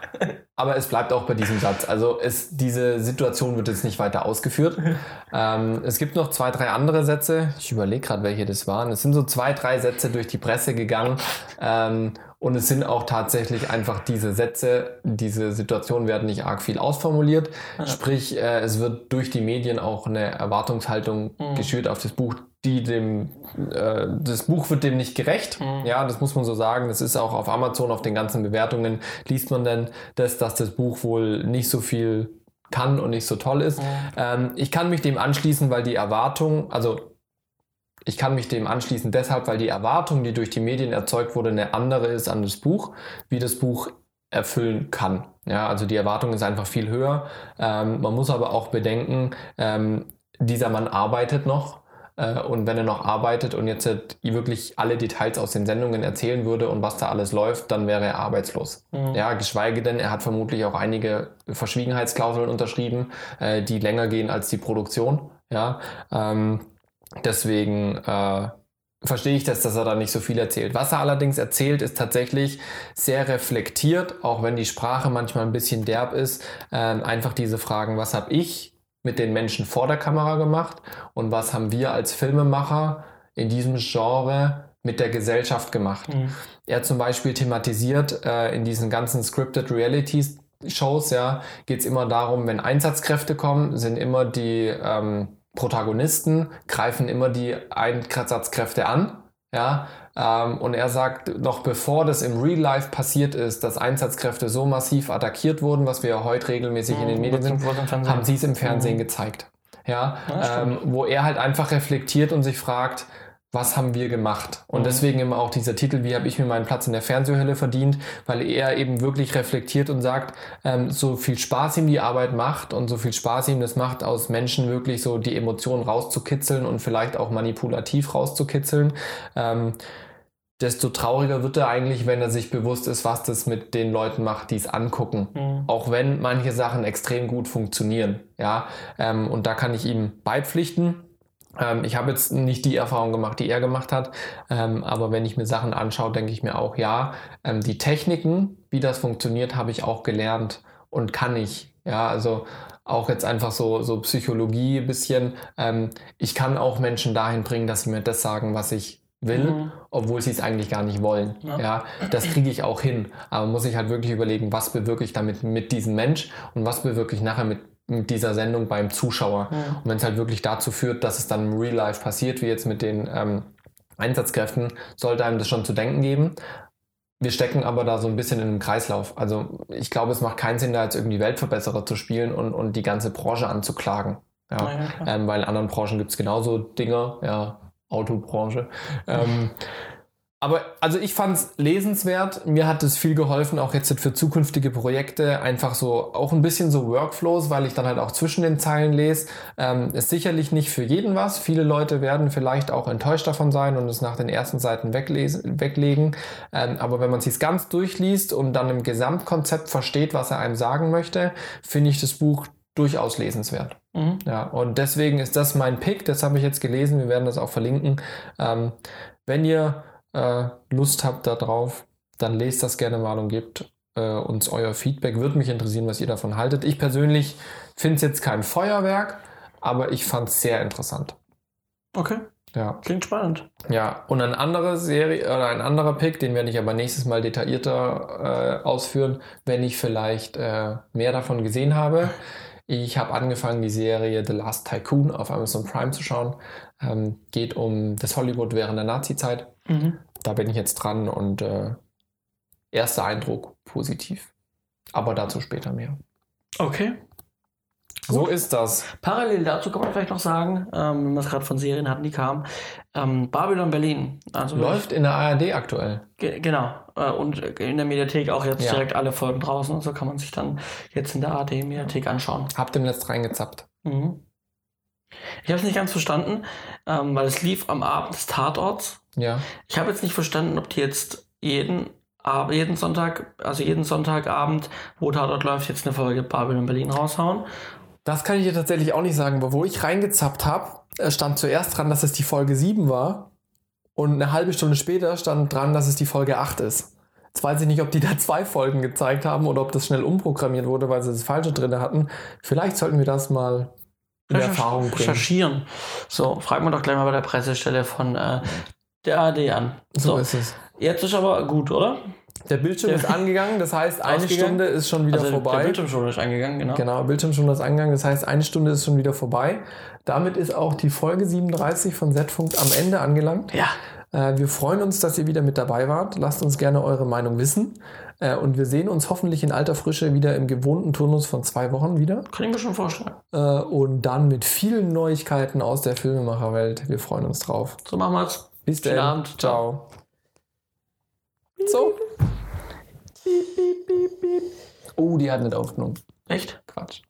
aber es bleibt auch bei diesem Satz. Also es, diese Situation wird jetzt nicht weiter ausgeführt. Ähm, es gibt noch zwei, drei andere Sätze. Ich überlege gerade, welche das waren. Es sind so zwei, drei Sätze durch die Presse gegangen. Ähm, und es sind auch tatsächlich einfach diese Sätze, diese Situationen werden nicht arg viel ausformuliert. Sprich, äh, es wird durch die Medien auch eine Erwartungshaltung Mhm. geschürt auf das Buch, die dem, äh, das Buch wird dem nicht gerecht. Mhm. Ja, das muss man so sagen. Das ist auch auf Amazon, auf den ganzen Bewertungen, liest man dann, dass, dass das Buch wohl nicht so viel kann und nicht so toll ist. Mhm. Ähm, ich kann mich dem anschließen, weil die Erwartung, also ich kann mich dem anschließen deshalb, weil die Erwartung, die durch die Medien erzeugt wurde, eine andere ist an das Buch, wie das Buch erfüllen kann. Ja, also die Erwartung ist einfach viel höher. Ähm, man muss aber auch bedenken, ähm, dieser Mann arbeitet noch. Äh, und wenn er noch arbeitet und jetzt halt wirklich alle Details aus den Sendungen erzählen würde und was da alles läuft, dann wäre er arbeitslos. Mhm. Ja, geschweige denn, er hat vermutlich auch einige Verschwiegenheitsklauseln unterschrieben, äh, die länger gehen als die Produktion. Ja, ähm, deswegen äh, verstehe ich das, dass er da nicht so viel erzählt. Was er allerdings erzählt, ist tatsächlich sehr reflektiert, auch wenn die Sprache manchmal ein bisschen derb ist. Ähm, einfach diese Fragen, was habe ich mit den Menschen vor der Kamera gemacht und was haben wir als Filmemacher in diesem Genre mit der Gesellschaft gemacht. Mhm. Er zum Beispiel thematisiert äh, in diesen ganzen Scripted Realities Shows, ja, geht es immer darum, wenn Einsatzkräfte kommen, sind immer die ähm, Protagonisten, greifen immer die Einsatzkräfte an. Ja, und er sagt, noch bevor das im Real Life passiert ist, dass Einsatzkräfte so massiv attackiert wurden, was wir ja heute regelmäßig in den Medien sind, haben sie es im Fernsehen Mhm. gezeigt. Ja, Ja, ähm, wo er halt einfach reflektiert und sich fragt, was haben wir gemacht? Und Mhm. deswegen immer auch dieser Titel, wie habe ich mir meinen Platz in der Fernsehhölle verdient, weil er eben wirklich reflektiert und sagt, ähm, so viel Spaß ihm die Arbeit macht und so viel Spaß ihm das macht, aus Menschen wirklich so die Emotionen rauszukitzeln und vielleicht auch manipulativ rauszukitzeln. Ähm, desto trauriger wird er eigentlich, wenn er sich bewusst ist, was das mit den Leuten macht, die es angucken. Mhm. Auch wenn manche Sachen extrem gut funktionieren. Ja, ähm, und da kann ich ihm beipflichten. Ähm, ich habe jetzt nicht die Erfahrung gemacht, die er gemacht hat, ähm, aber wenn ich mir Sachen anschaue, denke ich mir auch, ja, ähm, die Techniken, wie das funktioniert, habe ich auch gelernt und kann ich. Ja, also auch jetzt einfach so, so Psychologie ein bisschen. Ähm, ich kann auch Menschen dahin bringen, dass sie mir das sagen, was ich will, Mhm. obwohl sie es eigentlich gar nicht wollen. Ja. Ja, das kriege ich auch hin. Aber muss ich halt wirklich überlegen, was bewirke ich damit mit diesem Mensch und was bewirke ich nachher mit, mit dieser Sendung beim Zuschauer. Mhm. Und wenn es halt wirklich dazu führt, dass es dann im Real Life passiert, wie jetzt mit den ähm, Einsatzkräften, sollte einem das schon zu denken geben. Wir stecken aber da so ein bisschen in einem Kreislauf. Also ich glaube, es macht keinen Sinn, da jetzt irgendwie Weltverbesserer zu spielen und, und die ganze Branche anzuklagen. Ja. Ja. Ähm, weil in anderen Branchen gibt es genauso Dinge, ja, Autobranche. Ähm, aber also ich fand es lesenswert. Mir hat es viel geholfen, auch jetzt für zukünftige Projekte. Einfach so auch ein bisschen so Workflows, weil ich dann halt auch zwischen den Zeilen lese. Ähm, ist sicherlich nicht für jeden was. Viele Leute werden vielleicht auch enttäuscht davon sein und es nach den ersten Seiten weglesen, weglegen. Ähm, aber wenn man es ganz durchliest und dann im Gesamtkonzept versteht, was er einem sagen möchte, finde ich das Buch durchaus lesenswert. Mhm. Ja, und deswegen ist das mein Pick. Das habe ich jetzt gelesen. Wir werden das auch verlinken. Ähm, wenn ihr äh, Lust habt darauf, dann lest das gerne mal und gebt äh, uns euer Feedback. Würde mich interessieren, was ihr davon haltet. Ich persönlich finde es jetzt kein Feuerwerk, aber ich fand es sehr interessant. Okay. Ja. Klingt spannend. Ja, und eine andere Serie oder ein anderer Pick, den werde ich aber nächstes Mal detaillierter äh, ausführen, wenn ich vielleicht äh, mehr davon gesehen habe. Ich habe angefangen, die Serie The Last Tycoon auf Amazon Prime zu schauen. Ähm, geht um das Hollywood während der Nazi-Zeit. Mhm. Da bin ich jetzt dran und äh, erster Eindruck positiv. Aber dazu später mehr. Okay. So ist das. Parallel dazu kann man vielleicht noch sagen, ähm, wenn wir es gerade von Serien hatten, die kamen, ähm, Babylon Berlin. Also Läuft in der ARD aktuell. Ge genau. Äh, und in der Mediathek auch jetzt ja. direkt alle Folgen draußen. Und so kann man sich dann jetzt in der ARD-Mediathek anschauen. Habt im Netz reingezappt. Mhm. Ich habe es nicht ganz verstanden, ähm, weil es lief am Abend des Tatorts. Ja. Ich habe jetzt nicht verstanden, ob die jetzt jeden, jeden Sonntag, also jeden Sonntagabend, wo Tatort läuft, jetzt eine Folge Babylon Berlin raushauen. Das kann ich dir tatsächlich auch nicht sagen, aber wo ich reingezappt habe, stand zuerst dran, dass es die Folge 7 war. Und eine halbe Stunde später stand dran, dass es die Folge 8 ist. Jetzt weiß ich nicht, ob die da zwei Folgen gezeigt haben oder ob das schnell umprogrammiert wurde, weil sie das Falsche drin hatten. Vielleicht sollten wir das mal in Erfahrung bringen. Recherchieren. So, fragt man doch gleich mal bei der Pressestelle von äh, der AD an. So, so ist es. Jetzt ist aber gut, oder? Der Bildschirm ist angegangen, das heißt, eine Stunde ist schon wieder also vorbei. Der Bildschirm schon ist angegangen, genau. Genau, Bildschirm schon ist angegangen, das heißt, eine Stunde ist schon wieder vorbei. Damit ist auch die Folge 37 von Z-Funk am Ende angelangt. Ja. Äh, wir freuen uns, dass ihr wieder mit dabei wart. Lasst uns gerne eure Meinung wissen. Äh, und wir sehen uns hoffentlich in alter Frische wieder im gewohnten Turnus von zwei Wochen wieder. Kann ich mir schon vorstellen. Äh, und dann mit vielen Neuigkeiten aus der Filmemacherwelt. Wir freuen uns drauf. So machen wir's. Bis dann. Abend. Ciao. So. Oh, die hat nicht aufgenommen. Echt? Quatsch.